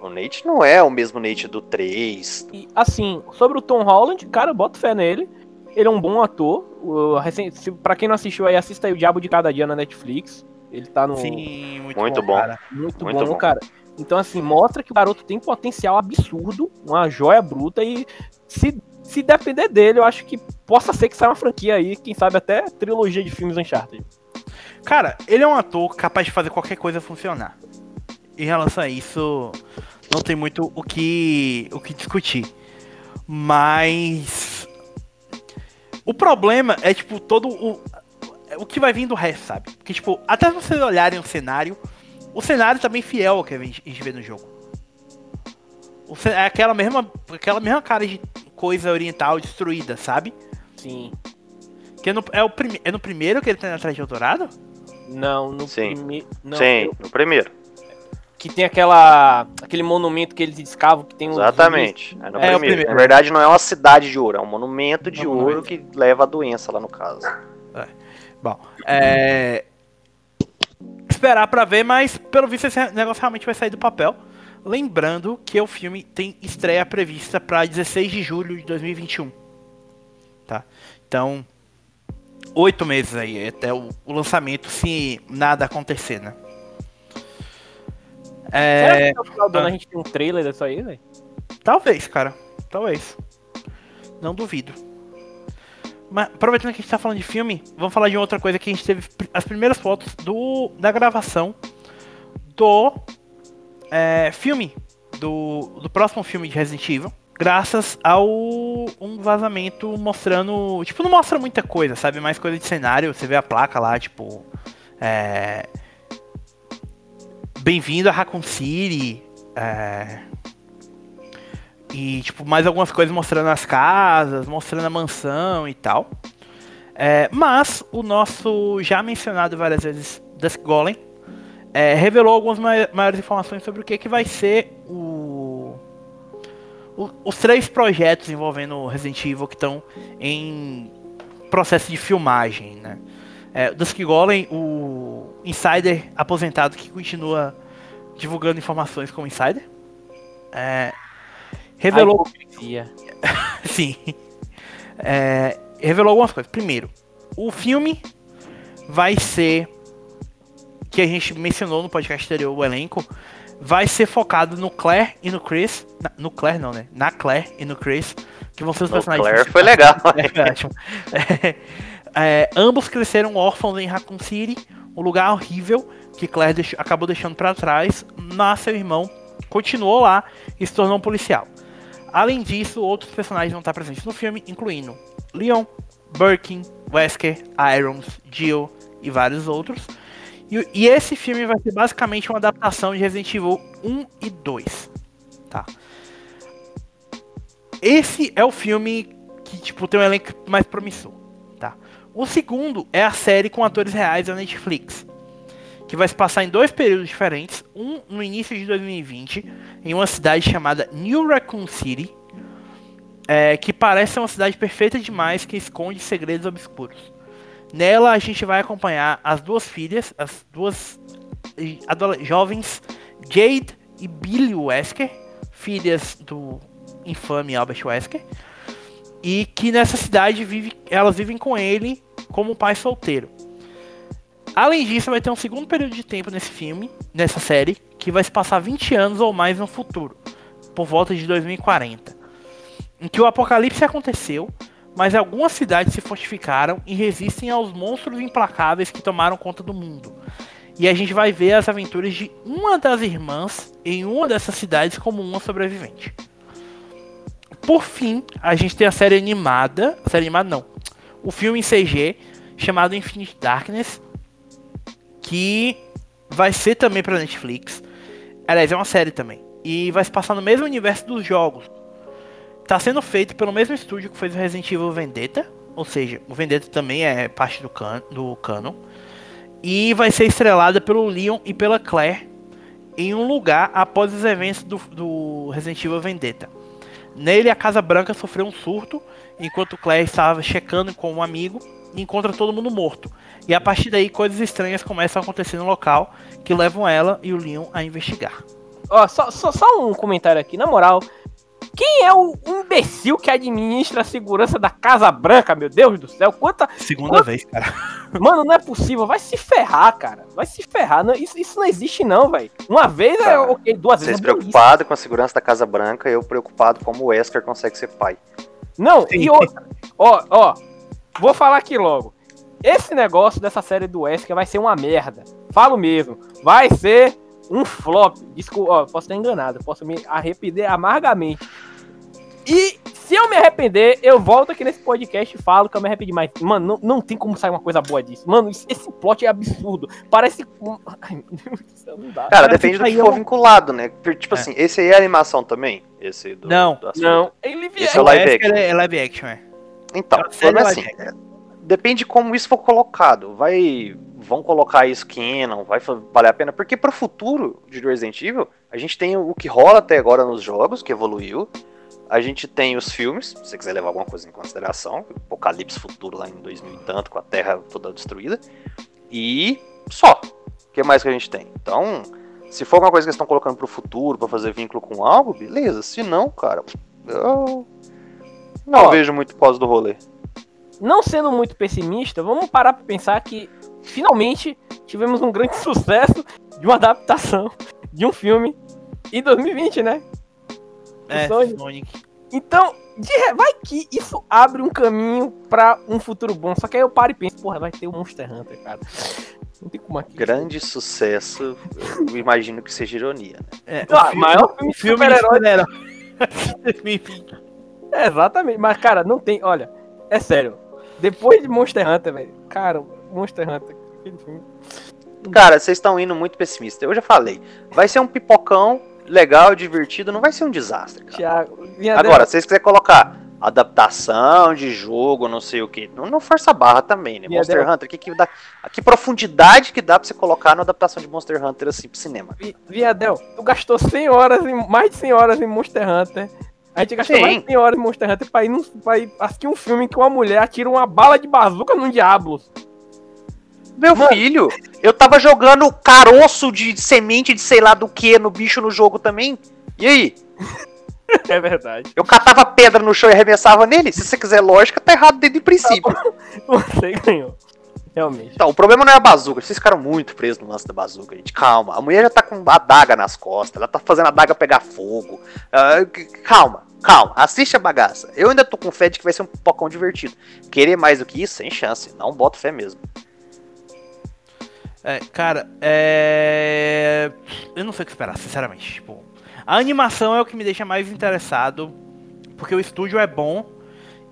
O Nate não é o mesmo Nate do 3. E, assim, sobre o Tom Holland, cara, eu boto fé nele. Ele é um bom ator. O, recém, se, pra quem não assistiu aí, assista aí o Diabo de Cada Dia na Netflix. Ele tá no. Sim, muito, Muito bom. bom. cara. Muito, Muito bom, bom. cara. Então, assim, mostra que o garoto tem potencial absurdo, uma joia bruta, e se, se depender dele, eu acho que possa ser que saia uma franquia aí, quem sabe até trilogia de filmes Uncharted. Cara, ele é um ator capaz de fazer qualquer coisa funcionar. Em relação a isso, não tem muito o que, o que discutir. Mas. O problema é, tipo, todo o. O que vai vir do resto, sabe? Porque, tipo, até vocês olharem o cenário, o cenário tá bem fiel ao que a gente, vê no jogo. É aquela mesma, aquela mesma cara de coisa oriental destruída, sabe? Sim. Que é no, é, o prime, é no primeiro que ele tá atrás de Eldorado? Não, no Sim. primeiro. Não, Sim, eu- no primeiro. Que tem aquela. aquele monumento que eles escavam que tem um. Exatamente. É no É, o primeiro. primeiro. Na verdade, não é uma cidade de ouro, é um monumento de É um ouro monumento. que leva a doença lá no caso. Bom, é. Esperar pra ver, mas pelo visto esse negócio realmente vai sair do papel. Lembrando que o filme tem estreia prevista pra 16 de julho de 2021. Tá? Então, oito meses aí até o, o lançamento, se nada acontecer, né? É, Será que no final do ano ah. a gente tem um trailer disso aí, velho? Talvez, cara. Talvez. Não duvido. Mas aproveitando que a gente tá falando de filme, vamos falar de outra coisa que a gente teve as primeiras fotos do da gravação do é, filme do, do próximo filme de Resident Evil, graças ao um vazamento mostrando, tipo, não mostra muita coisa, sabe, mais coisa de cenário, você vê a placa lá, tipo, é, bem-vindo a Raccoon City, é, e, tipo, mais algumas coisas mostrando as casas, mostrando a mansão e tal. É, mas o nosso já mencionado várias vezes Dusk Golem é, revelou algumas mai- maiores informações sobre o que, que vai ser o, o- os três projetos envolvendo Resident Evil que estão em processo de filmagem. Né? É, Dusk Golem, o insider aposentado que continua divulgando informações como insider. É, revelou. Sim. É, revelou algumas coisas. Primeiro, o filme vai ser. Que a gente mencionou no podcast anterior, o elenco. Vai ser focado no Claire e no Chris. na- no Claire não, né? Na Claire e no Chris. Que vão ser os O personagens. Claire foi legal. É. É, é, ambos cresceram órfãos em Raccoon City, um lugar horrível que Claire deixou- acabou deixando pra trás, mas seu irmão continuou lá e se tornou um policial. Além disso, outros personagens vão estar presentes no filme, incluindo Leon, Birkin, Wesker, Irons, Jill e vários outros. E, e esse filme vai ser basicamente uma adaptação de Resident Evil 1 e 2. Tá? Esse é o filme que tipo, tem um elenco mais promissor. O segundo é a série com atores reais da Netflix. Que vai se passar em dois períodos diferentes. Um no início de 2020, em uma cidade chamada New Raccoon City. é, que parece uma cidade perfeita demais que esconde segredos obscuros. Nela a gente vai acompanhar as duas filhas, as duas jovens Jade e Billy Wesker, filhas do infame Albert Wesker, e que nessa cidade vive, elas vivem com ele como pai solteiro. Além disso, vai ter um segundo período de tempo nesse filme, nessa série, que vai se passar 20 anos ou mais no futuro, por volta de 2040, em que o apocalipse aconteceu, mas algumas cidades se fortificaram e resistem aos monstros implacáveis que tomaram conta do mundo. E a gente vai ver as aventuras de uma das irmãs em uma dessas cidades como uma sobrevivente. Por fim, a gente tem a série animada, a série animada não, o filme em CG chamado Infinite Darkness, que vai ser também para Netflix. Aliás, é uma série também. E vai se passar no mesmo universo dos jogos. Tá sendo feito pelo mesmo estúdio que fez o Resident Evil Vendetta. Ou seja, o Vendetta também é parte do, can do canon. E vai ser estrelada pelo Leon e pela Claire em um lugar após os eventos do, do Resident Evil Vendetta. Nele, a Casa Branca sofreu um surto, enquanto Claire estava checando com um amigo e encontra todo mundo morto. E a partir daí, coisas estranhas começam a acontecer no local, que levam ela e o Leon a investigar. Ó, só, só, só um comentário aqui, na moral. Quem é o imbecil que administra a segurança da Casa Branca, meu Deus do céu? Quanta. Segunda Quanto- vez, cara. Mano, não é possível. Vai se ferrar, cara. Vai se ferrar. Não, isso, isso não existe, não, velho. Uma vez é Cara, ok, duas Vocês vezes é burrice. preocupados com a segurança da Casa Branca, eu preocupado como o Wesker consegue ser pai. Não, Sim. e outra. Ó, ó. Vou falar aqui logo. Esse negócio dessa série do Wesker vai ser uma merda. Falo mesmo. Vai ser um flop. Desculpa, ó, posso estar enganado. Posso me arrepender amargamente. E se eu me arrepender, eu volto aqui nesse podcast e falo que eu me arrependi. Mas, mano, não, não tem como sair uma coisa boa disso. Mano, esse- plot é absurdo. Parece. Ai, meu Deus do céu, não dá. Cara, Cara, depende do que for um- vinculado, né? Tipo É. assim, esse aí é animação também? Esse do, Não. do. Não, ele vier. Esse é live action. É live action, é. Então, A o série problema é é assim, é, depende de como isso for colocado. Vai, vão colocar isso canon, vai valer a pena, porque pro futuro de Resident Evil, a gente tem o que rola até agora nos jogos, que evoluiu. A gente tem os filmes, se você quiser levar alguma coisa em consideração, Apocalipse Futuro lá em 2000 e tanto, com a Terra toda destruída. E só. O que mais que a gente tem? Então, se for uma coisa que eles estão colocando pro futuro, pra fazer vínculo com algo, beleza. Se não, cara, eu não Ó. vejo muito pós do rolê. Não sendo muito pessimista, vamos parar pra pensar que finalmente tivemos um grande sucesso de uma adaptação de um filme em 2020, né? É, Sonic. Sonic. Então, de vai que isso abre um caminho pra um futuro bom. Só que aí eu paro e penso, porra, vai ter o Monster Hunter, cara. Não tem como aqui. Grande sucesso, eu imagino que seja ironia. Né? É, Ah, o maior filme de filme de super-herói. 2020. É, exatamente. Mas, cara, não tem. Olha, é sério. Depois de Monster Hunter, velho. Cara, Monster Hunter. filme. Cara, vocês estão indo muito pessimista. Eu já falei. Vai ser um pipocão legal, divertido, não vai ser um desastre. minha Agora, se vocês quiserem colocar adaptação de jogo, não sei o que, não, não força a barra também, né? Minha Monster. Hunter, que, que, dá, que profundidade que dá pra você colocar na adaptação de Monster Hunter assim pro cinema? Vi- Viadel, tu gastou 100 horas, em, mais de 100 horas em Monster Hunter. A gente gastou Sim. mais de 100 horas em Monster Hunter pra ir, num, pra ir assistir um filme em que uma mulher atira uma bala de bazuca num Diablos. Meu Mano. filho, eu tava jogando caroço de semente de sei lá do que no bicho no jogo também. E aí? É verdade. Eu catava pedra no chão e arremessava nele? Se você quiser lógica, tá errado desde o princípio. Você ganhou. Realmente. Então, o problema não é a bazuca. Vocês ficaram muito presos no lance da bazuca, gente. Calma. A mulher já tá com a adaga nas costas. Ela tá fazendo a adaga pegar fogo. C- calma, calma. Assiste a bagaça. Eu ainda tô com fé de que vai ser um pocão divertido. Querer mais do que isso, sem chance. Não boto fé mesmo. É, cara, é. Eu não sei o que esperar, sinceramente. Tipo, a animação é o que me deixa mais interessado, porque o estúdio é bom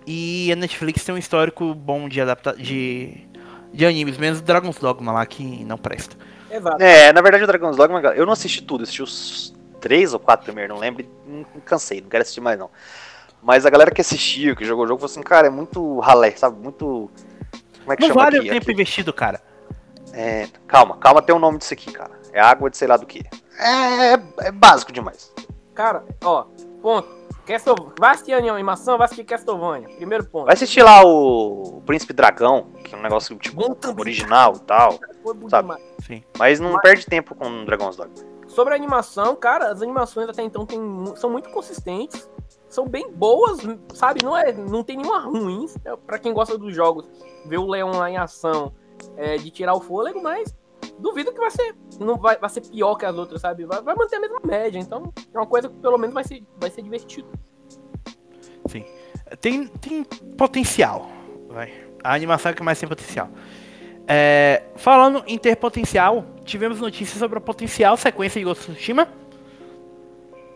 e a Netflix tem um histórico bom de adaptar de, de animes, menos Dragon's Dogma lá que não presta. Exato. É, na verdade, o Dragon's Dogma, eu não assisti tudo. Assisti os três ou quatro primeiro, não lembro. Não, não cansei, não quero assistir mais não. Mas a galera que assistiu, que jogou o jogo, falou assim, cara, é muito ralé, sabe? Muito. Como é que Não chama vale aqui? o tempo Aqui- investido, cara. É, calma, calma, tem o nome disso aqui, cara. É água de sei lá do que. É, é, é básico demais. Cara, ó, ponto. Castle... Vai assistir a animação, vai assistir Castlevania. Primeiro ponto. Vai assistir lá o Príncipe Dragão, que é um negócio tipo original e tal. Sabe? Sim. Mas não perde tempo com Dragon's Dogma. Sobre a animação, cara, as animações até então tem são muito consistentes. São bem boas, sabe? Não, é, não tem nenhuma ruim. É, pra quem gosta dos jogos, ver o Leão lá em ação é, de tirar o fôlego, mas duvido que vai ser, não vai, vai ser pior que as outras, sabe? Vai, vai manter a mesma média. Então, é uma coisa que pelo menos vai ser, vai ser divertido. Tem, tem potencial. Vai. A animação é que mais tem potencial. É, falando em ter potencial, tivemos notícias sobre a potencial sequência de Ghost of Tsushima.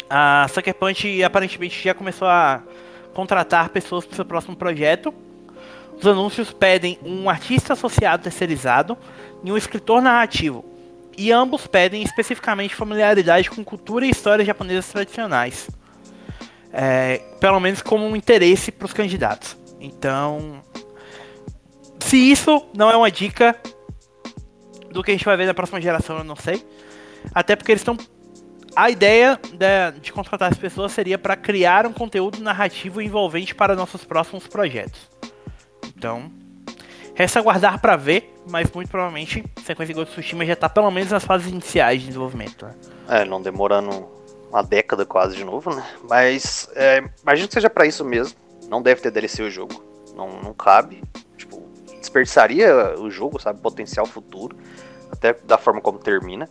A Sucker Punch aparentemente já começou a contratar pessoas para o seu próximo projeto. Os anúncios pedem um artista associado terceirizado e um escritor narrativo. E ambos pedem especificamente familiaridade com cultura e histórias japonesas tradicionais. É, pelo menos como um interesse para os candidatos. Então, se isso não é uma dica do que a gente vai ver na próxima geração, eu não sei. Até porque eles estão. A ideia de, de contratar as pessoas seria para criar um conteúdo narrativo envolvente para nossos próximos projetos. Então, resta aguardar para ver, mas muito provavelmente sequência Ghost Tsushima já está pelo menos nas fases iniciais de desenvolvimento. né? É, não demorando uma década quase de novo, né? Mas é, imagino que seja pra isso mesmo. Não deve ter DLC o jogo. Não, não cabe. Tipo, desperdiçaria o jogo, sabe? Potencial futuro. Até da forma como termina.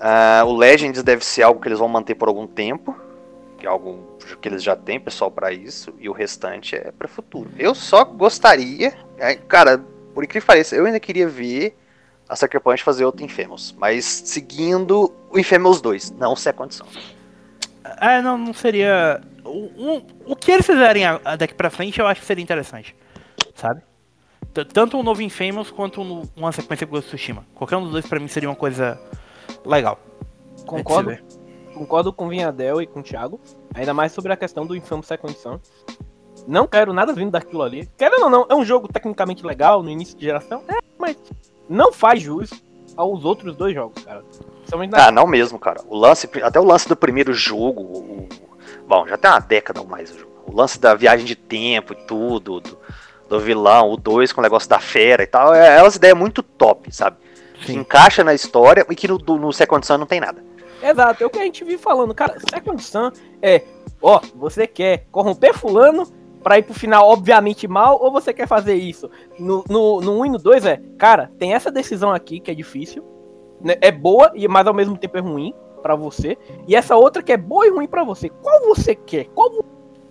Ah, o Legends deve ser algo que eles vão manter por algum tempo. Que é algo que eles já têm pessoal pra isso. E o restante é pra futuro. Eu só gostaria. é, cara, por incrível que pareça, eu ainda queria ver a Sucker Punch fazer outro Infamous. Mas seguindo o Infamous 2, não sem a condição. É, não, não seria. O, o, o que eles fizerem a- a daqui pra frente eu acho que seria interessante. Sabe? T- Tanto um novo Infamous quanto um- uma sequência com Ghost of Tsushima. Qualquer um dos dois pra mim seria uma coisa legal. Concordo. Concordo com o Vinhadel e com o Thiago, ainda mais sobre a questão do Infamous Second Son. Não quero nada vindo daquilo ali. Quero ou não, é um jogo tecnicamente legal no início de geração, é, mas não faz jus aos outros dois jogos, cara. Na... Ah, não mesmo, cara. O lance, até o lance do primeiro jogo, o, bom, já tem uma década ou mais o jogo. O lance da viagem de tempo e tudo, do, do vilão, o 2 com o negócio da fera e tal, é, é umas ideias muito top, sabe? Que encaixa na história e que no, no Second Sun não tem nada. Exato, é o que a gente vive falando, cara. Second Sun é, ó, você quer corromper fulano pra ir pro final, obviamente, mal, ou você quer fazer isso? No, no, no 1 e no 2 é, cara, tem essa decisão aqui que é difícil, né, é boa, mas ao mesmo tempo é ruim para você, e essa outra que é boa e ruim para você. Qual você quer? Qual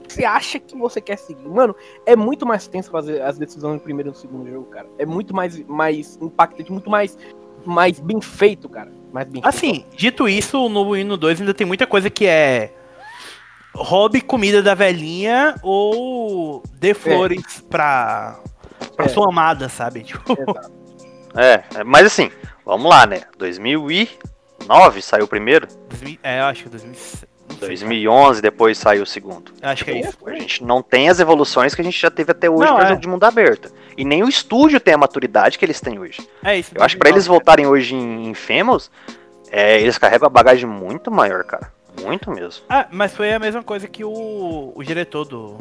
você acha que você quer seguir? Mano, é muito mais tenso fazer as decisões no primeiro e no segundo jogo, cara. É muito mais, mais impactante, muito mais, mais bem feito, cara. Mais bem assim, dito isso, no 1 e no 2 ainda tem muita coisa que é roube comida da velhinha ou dê flores é. pra, pra é. sua amada, sabe? Tipo... É, é, mas assim, vamos lá, né? 2009 saiu o primeiro? É, eu acho que 2000, 2011 depois saiu o segundo. Acho que é isso. A gente não tem as evoluções que a gente já teve até hoje para é. jogo de mundo aberto. E nem o estúdio tem a maturidade que eles têm hoje. É isso. Eu acho que pra eles voltarem hoje em, em Famous, é, eles carregam a bagagem muito maior, cara. Muito mesmo. Ah, mas foi a mesma coisa que o, o diretor do.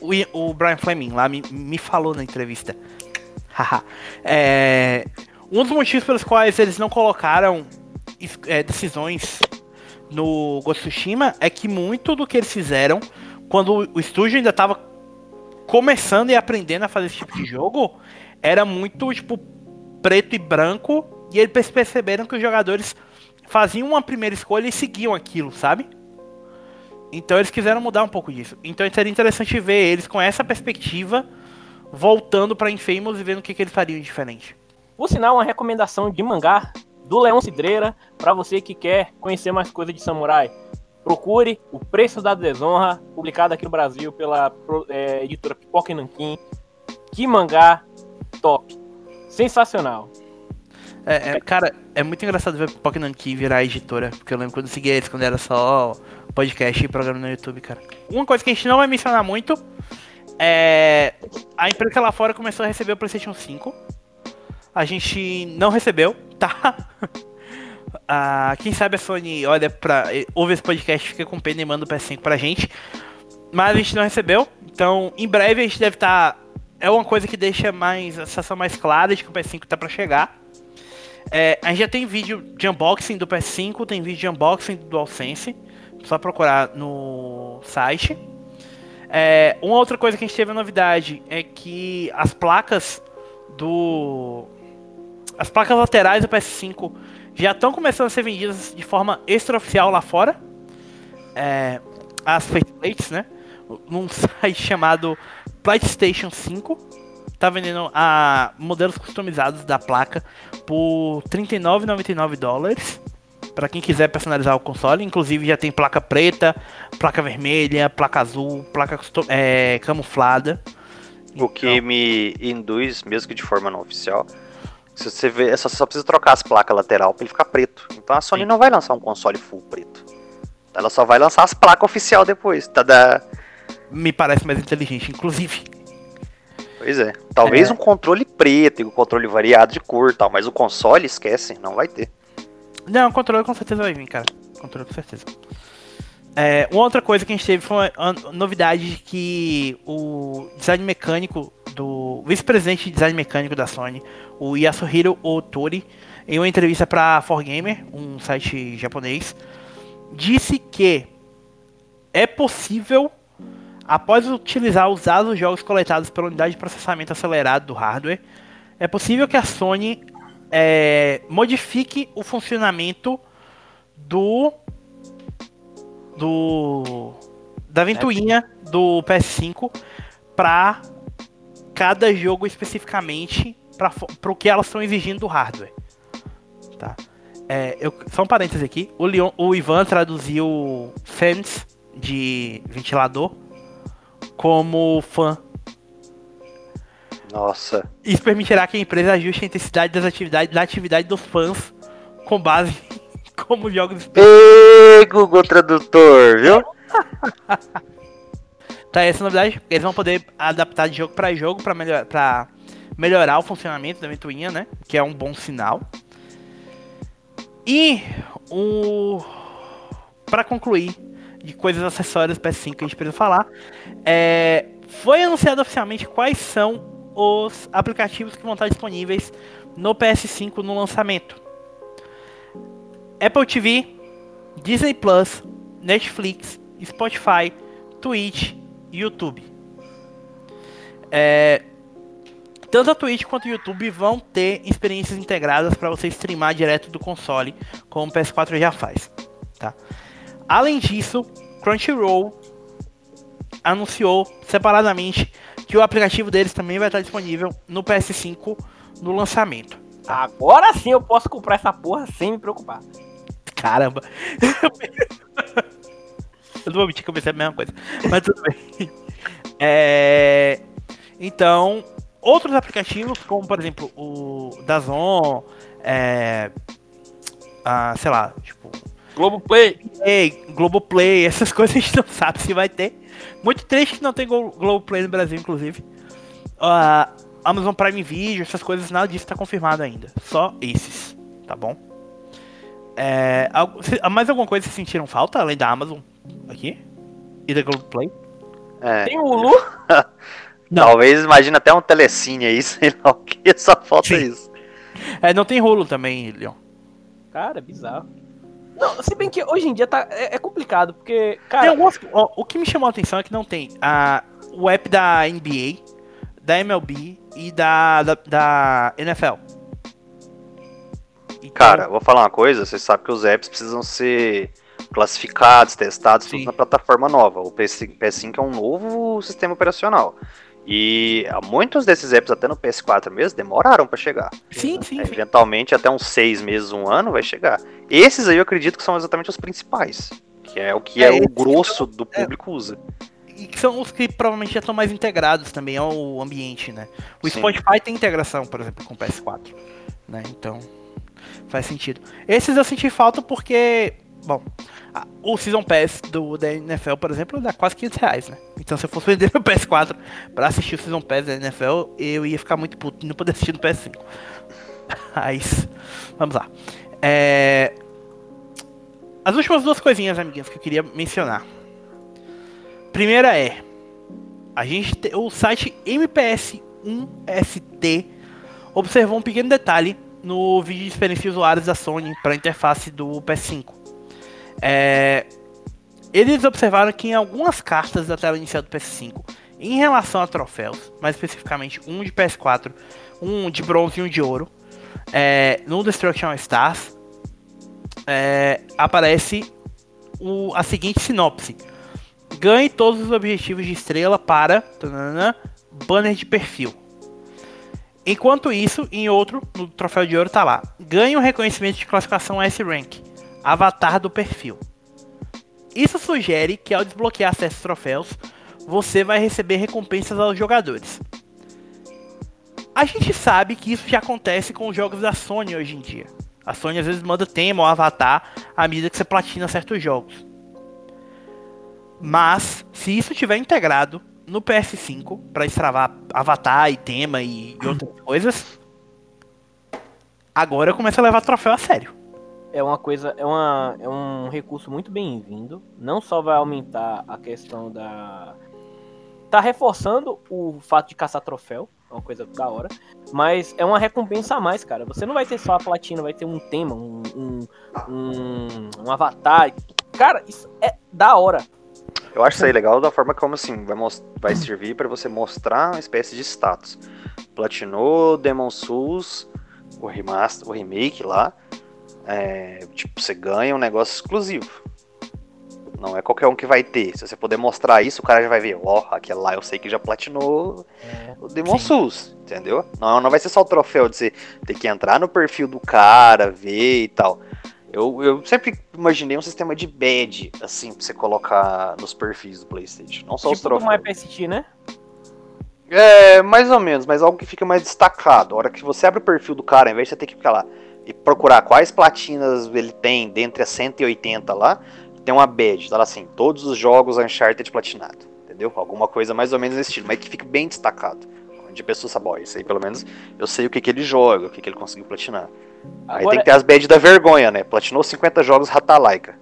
O, o Brian Fleming lá me, me falou na entrevista. é, um dos motivos pelos quais eles não colocaram é, decisões no Ghost Tsushima é que muito do que eles fizeram quando o estúdio ainda estava começando e aprendendo a fazer esse tipo de jogo era muito tipo preto e branco e eles perceberam que os jogadores faziam uma primeira escolha e seguiam aquilo, sabe? Então eles quiseram mudar um pouco disso. Então seria interessante ver eles com essa perspectiva voltando para Infamous e vendo o que, que eles fariam diferente. Por sinal, uma recomendação de mangá do Leão Cidreira para você que quer conhecer mais coisa de samurai. Procure O Preço da Desonra, publicado aqui no Brasil pela é, editora Pipoca e. Que mangá top. Sensacional. É, é, cara, é muito engraçado ver Pipoca Nankin virar editora, porque eu lembro quando eu seguia eles, quando era só podcast e programa no YouTube, cara. Uma coisa que a gente não vai mencionar muito é. A empresa lá fora começou a receber o PlayStation 5. A gente não recebeu, tá? ah, quem sabe a Sony olha pra. ouve esse podcast fica com pena e manda o PS5 pra gente. Mas a gente não recebeu. Então, em breve a gente deve estar. Tá, é uma coisa que deixa mais a sensação mais clara de que o PS5 tá pra chegar. É, a gente já tem vídeo de unboxing do PS5, tem vídeo de unboxing do DualSense. Só procurar no site. É, uma outra coisa que a gente teve a novidade é que as placas do. As placas laterais do PS5 já estão começando a ser vendidas de forma extraoficial lá fora. É, as faceplates, né? Num site chamado PlayStation 5 tá vendendo a modelos customizados da placa por 39,99 dólares. Para quem quiser personalizar o console, inclusive já tem placa preta, placa vermelha, placa azul, placa é, camuflada. O que então... me induz, mesmo que de forma não oficial, se você vê, é só, só precisa trocar as placas lateral para ele ficar preto. Então a Sony Sim. não vai lançar um console full preto. Ela só vai lançar as placas oficial depois, tá da me parece mais inteligente, inclusive. Pois é. Talvez é. um controle preto e um controle variado de cor tal, mas o console, esquece, não vai ter. Não, o controle com certeza vai vir, cara. Controle com certeza. É, uma outra coisa que a gente teve foi a novidade de que o design mecânico do vice-presidente de design mecânico da Sony, o Yasuhiro Otori, em uma entrevista para 4Gamer, um site japonês, disse que é possível Após utilizar os dados dos jogos coletados pela unidade de processamento acelerado do hardware, é possível que a Sony é, modifique o funcionamento do do da ventoinha do PS5 para cada jogo especificamente para o que elas estão exigindo do hardware. Tá? É, eu, só um parênteses aqui. O, Leon, o Ivan traduziu fans de ventilador como fã. Nossa. Isso permitirá que a empresa ajuste a intensidade das atividades da atividade dos fãs com base como jogos Ei, Google Tradutor, viu? Tá, essa novidade, eles vão poder adaptar de jogo para jogo para melhor, pra melhorar o funcionamento da ventoinha, né? Que é um bom sinal. E o para concluir de coisas acessórias PS5 que a gente precisa falar, é, foi anunciado oficialmente quais são os aplicativos que vão estar disponíveis no PS5 no lançamento. Apple TV, Disney Plus, Netflix, Spotify, Twitch, YouTube. É, tanto a Twitch quanto o YouTube vão ter experiências integradas para você streamar direto do console, como o PS4 já faz. Tá? Além disso, Crunchyroll anunciou separadamente que o aplicativo deles também vai estar disponível no PS5 no lançamento. Agora sim eu posso comprar essa porra sem me preocupar. Caramba. eu não vou mentir que eu pensei a mesma coisa. Mas tudo bem. É... Então, outros aplicativos, como por exemplo o Dazon, é... ah, sei lá, tipo. Globoplay. Play, Globoplay, essas coisas a gente não sabe se vai ter. Muito triste que não tem Glo- Globoplay no Brasil, inclusive. Ah, Amazon Prime Video, essas coisas, nada disso tá confirmado ainda. Só esses, tá bom? É, mais alguma coisa que vocês sentiram falta, além da Amazon aqui? E da Globoplay? É, Tem o Hulu. Não. talvez imagina até um telecine aí, sei lá o que, só falta Sim. isso. É, não tem rolo também, Leon. Cara, bizarro. Não, se bem que hoje em dia tá, é, é complicado, porque, Tem cara, algumas, ó, o que me chamou a atenção é que não tem a, o app da NBA, da MLB e da, da, da NFL. Então, Cara, vou falar uma coisa, você sabe que os apps precisam ser classificados, testados, Sim. tudo na plataforma nova. O PS5, PS5 é um novo sistema operacional. E muitos desses apps, até no PS4 mesmo, demoraram pra chegar. sim, sim, É, sim. Eventualmente, até uns seis meses, um ano, vai chegar. Esses aí eu acredito que são exatamente os principais. Que é o que É, é, o grosso do é. público usa. E que são os que provavelmente já estão mais integrados também ao ambiente, né? O Sim. Spotify tem integração, por exemplo, com o PS4, né? Então, faz sentido. Esses eu senti falta porque, bom, a- o Season Pass do, da NFL, por exemplo, dá quase 500 reais, né? Então, se eu fosse vender meu PS4 pra assistir o Season Pass da NFL, eu ia ficar muito puto e não poder assistir no PS5. Mas, vamos lá. É... As últimas duas coisinhas, amiguinhos, que eu queria mencionar. Primeira é, a gente te- o site MPS1ST observou um pequeno detalhe no vídeo de experiência de usuários da Sony para a interface do PS5. É, eles observaram que em algumas cartas da tela inicial do PS5, em relação a troféus, mais especificamente um de PS4, um de bronze e um de ouro, é, no Destruction Stars, é, aparece o- a seguinte sinopse. Ganhe todos os objetivos de estrela para tanana, banner de perfil. Enquanto isso, em outro, no troféu de ouro tá lá. Ganhe um reconhecimento de classificação S-Rank, avatar do perfil. Isso sugere que ao desbloquear acessos troféus, você vai receber recompensas aos jogadores. A gente sabe que isso já acontece com os jogos da Sony hoje em dia. A Sony às vezes manda tema ou avatar à medida que você platina certos jogos. Mas, se isso tiver integrado no PS5 para extravar avatar e tema e, e outras coisas, agora começa a levar troféu a sério. É uma coisa, é, uma, é um recurso muito bem-vindo. Não só vai aumentar a questão da. Tá reforçando o fato de caçar troféu, é uma coisa da hora. Mas é uma recompensa a mais, cara. Você não vai ter só a platina, vai ter um tema, um, um, um, um avatar. Cara, isso é da hora. Eu acho isso aí legal da forma como assim vai, vai servir para você mostrar uma espécie de status. Platinou Demon Souls, o remaster, o remake lá, é, tipo você ganha um negócio exclusivo. Não é qualquer um que vai ter. Se você puder mostrar isso, o cara já vai ver, ó, aquele lá eu sei que já platinou o Demon Sim. Souls, entendeu? Não, não vai ser só o troféu de você ter que entrar no perfil do cara, ver e tal. Eu, eu sempre imaginei um sistema de badge, assim, pra você colocar nos perfis do Playstation. Não só os tipo do troféus. MyPST, né? É, mais ou menos, mas algo que fica mais destacado. A hora que você abre o perfil do cara, ao invés de você ter que ficar lá e procurar quais platinas ele tem dentre as 180 lá, tem uma badge, tá lá assim, todos os jogos Uncharted platinado, entendeu? Alguma coisa mais ou menos nesse estilo, mas que fique bem destacado. Onde a pessoa sabe, ó, isso aí pelo menos eu sei o que, que ele joga, o que, que ele conseguiu platinar. Agora, aí tem que ter as badges da vergonha, né? Platinou 50 jogos Ratalaika.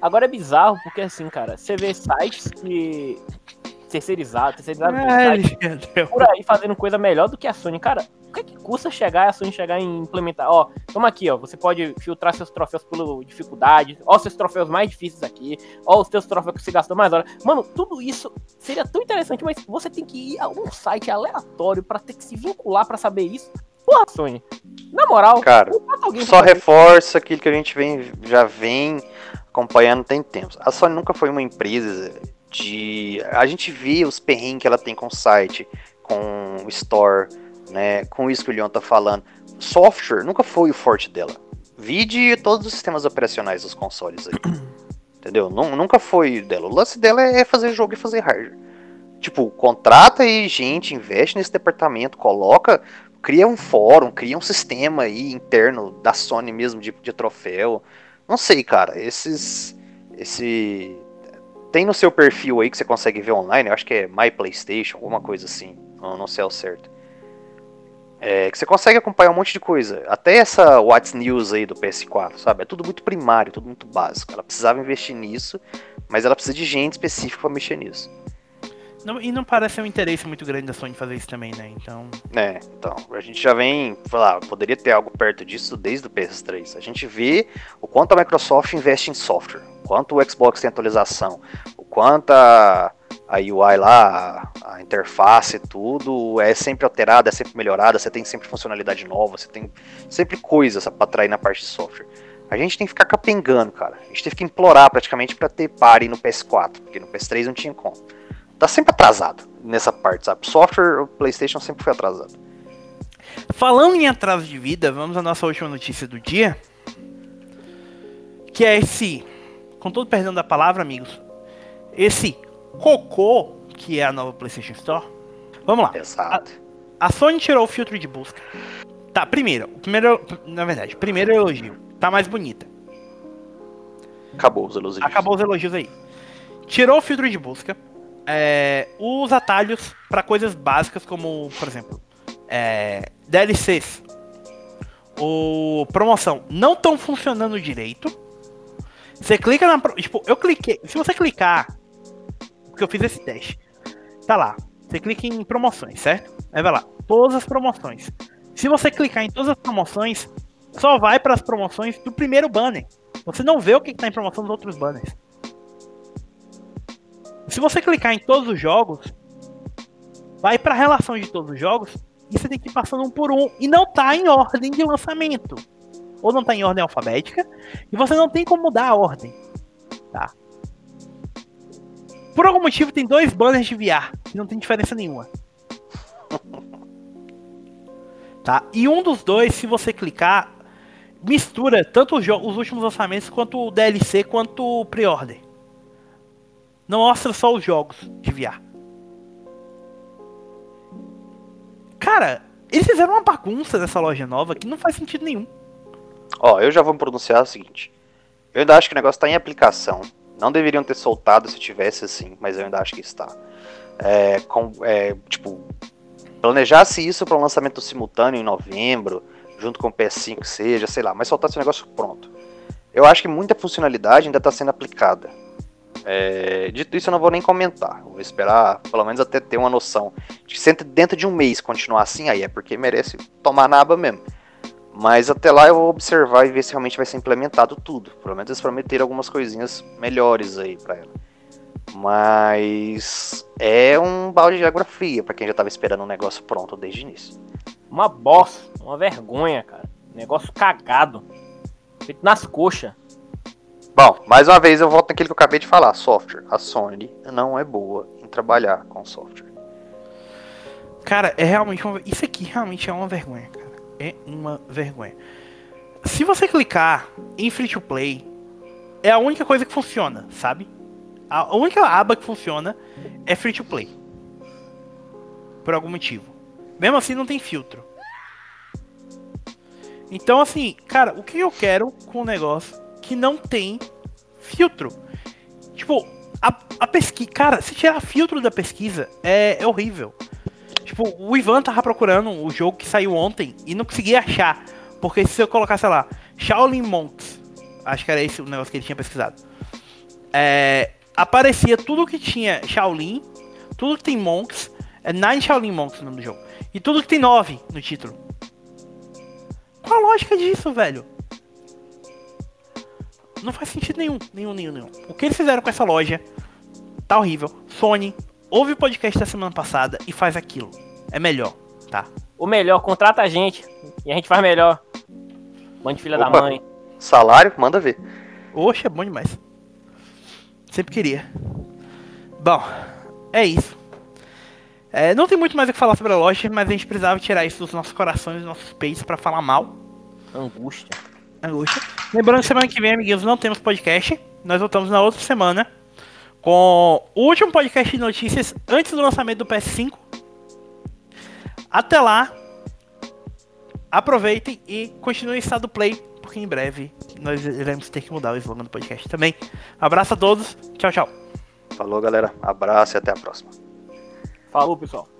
Agora é bizarro, porque assim, cara, você vê sites que terceirizado, terceirizado é, por aí fazendo coisa melhor do que a Sony. Cara, o que, é que custa chegar a Sony chegar e implementar? Ó, toma aqui, ó. Você pode filtrar seus troféus por dificuldade. Ó, seus troféus mais difíceis aqui. Ó, os seus troféus que você gastou mais hora. Mano, tudo isso seria tão interessante, mas você tem que ir a um site aleatório para ter que se vincular para saber isso. Porra, Sony. Na moral, cara, só reforça aquilo que a gente vem, já vem acompanhando tem tempos. A Sony nunca foi uma empresa de. A gente vê os perrengues que ela tem com o site, com o store, né? Com isso que o Leon tá falando. Software nunca foi o forte dela. Vide todos os sistemas operacionais dos consoles aí. Entendeu? Nunca foi dela. O lance dela é fazer jogo e fazer hardware. Tipo, contrata aí gente, investe nesse departamento, coloca, cria um fórum, cria um sistema aí interno da Sony mesmo de, de troféu. Não sei, cara. Esses. Esse tem no seu perfil aí que você consegue ver online, eu acho que é My PlayStation, alguma coisa assim, não, não sei ao certo. É, que você consegue acompanhar um monte de coisa. Até essa What's News aí do PS4, sabe? É tudo muito primário, tudo muito básico. Ela precisava investir nisso, mas ela precisa de gente específica para mexer nisso. Não, e não parece um interesse muito grande da Sony fazer isso também, né? Então. É, então. A gente já vem falar, poderia ter algo perto disso desde o PS3. A gente vê o quanto a Microsoft investe em software, o quanto o Xbox tem atualização, o quanto a, a UI lá, a, interface, tudo é sempre alterada, é sempre melhorada, você tem sempre funcionalidade nova, você tem sempre coisas para atrair na parte de software. A gente tem que ficar capengando, cara. A gente teve que implorar praticamente para ter pare no PS4, porque no PS3 não tinha como tá sempre atrasado nessa parte, sabe? Software, o PlayStation sempre foi atrasado. Falando em atraso de vida, vamos à nossa última notícia do dia. Que é esse, com todo perdão da palavra, amigos, esse cocô que é a nova PlayStation Store. Vamos lá. Exato. A, a Sony tirou o filtro de busca. Tá, primeiro, primeiro, na verdade, primeiro elogio. Tá mais bonita. Acabou os elogios. Acabou os elogios aí. Tirou o filtro de busca é, os atalhos para coisas básicas, como, por exemplo, é, DLCs ou promoção, não estão funcionando direito. Você clica na. Tipo, eu cliquei. Se você clicar. Porque eu fiz esse teste. Tá lá. Você clica em promoções, certo? Aí vai lá. Todas as promoções. Se você clicar em todas as promoções, só vai para as promoções do primeiro banner. Você não vê o que está em promoção dos outros banners. Se você clicar em todos os jogos, vai para relação de todos os jogos e você tem que ir passando um por um e não tá em ordem de lançamento. Ou não tá em ordem alfabética e você não tem como mudar a ordem. Tá? Por algum motivo tem dois banners de VR que não tem diferença nenhuma. Tá? E um dos dois, se você clicar, mistura tanto os, os últimos lançamentos quanto o DLC quanto o pre-order. Não mostra só os jogos de VR. Cara, eles fizeram uma bagunça nessa loja nova que não faz sentido nenhum. Ó, eu já vou pronunciar o seguinte. Eu ainda acho que o negócio tá em aplicação. Não deveriam ter soltado se tivesse assim, mas eu ainda acho que está. É, com, é, tipo, planejasse isso para um lançamento simultâneo em novembro, junto com o PS5 seja, sei lá, mas soltasse o negócio pronto. Eu acho que muita funcionalidade ainda está sendo aplicada. É, dito isso, eu não vou nem comentar. Vou esperar, pelo menos, até ter uma noção. De que se dentro de um mês continuar assim, aí é porque merece tomar naba mesmo. Mas até lá eu vou observar e ver se realmente vai ser implementado tudo. Pelo menos eles prometeram algumas coisinhas melhores aí pra ela. Mas é um balde de água fria pra quem já tava esperando um negócio pronto desde o início. Uma bosta, uma vergonha, cara. Negócio cagado. Feito nas coxas. Bom, mais uma vez eu volto naquilo que eu acabei de falar, software. A Sony não é boa em trabalhar com software. Cara, é realmente uma... isso aqui realmente é uma vergonha, cara. É uma vergonha. Se você clicar em free to play, é a única coisa que funciona, sabe? A única aba que funciona é free to play. Por algum motivo. Mesmo assim não tem filtro. Então, assim, cara, o que eu quero com um negócio que não tem filtro? Tipo, a, a pesquisa. Cara, se tirar filtro da pesquisa, é, é horrível. Tipo, o Ivan tava procurando o jogo que saiu ontem e não conseguia achar. Porque se eu colocar, sei lá, Shaolin Monks, acho que era esse o negócio que ele tinha pesquisado. É, aparecia tudo que tinha Shaolin, tudo que tem Monks, é Nine Shaolin Monks o nome do jogo. E tudo que tem 9 no título. Qual a lógica disso, velho? Não faz sentido nenhum, nenhum, nenhum, nenhum. O que eles fizeram com essa loja tá horrível. Sony, ouve o podcast da semana passada e faz aquilo. É melhor, tá? O melhor, contrata a gente e a gente faz melhor. Mande filha da Opa. mãe. Salário, manda ver. Oxe, é bom demais. Sempre queria. Bom, é isso. É, não tem muito mais o que falar sobre a loja, mas a gente precisava tirar isso dos nossos corações, dos nossos peitos pra falar mal. Angústia. Angústia. Lembrando que semana que vem, amiguinhos, não temos podcast. Nós voltamos na outra semana com o último podcast de notícias antes do lançamento do PS5. Até lá, aproveitem e continuem em estado play, porque em breve nós iremos ter que mudar o slogan do podcast também. Abraço a todos, tchau, tchau. Falou, galera. Abraço e até a próxima. Falou, pessoal.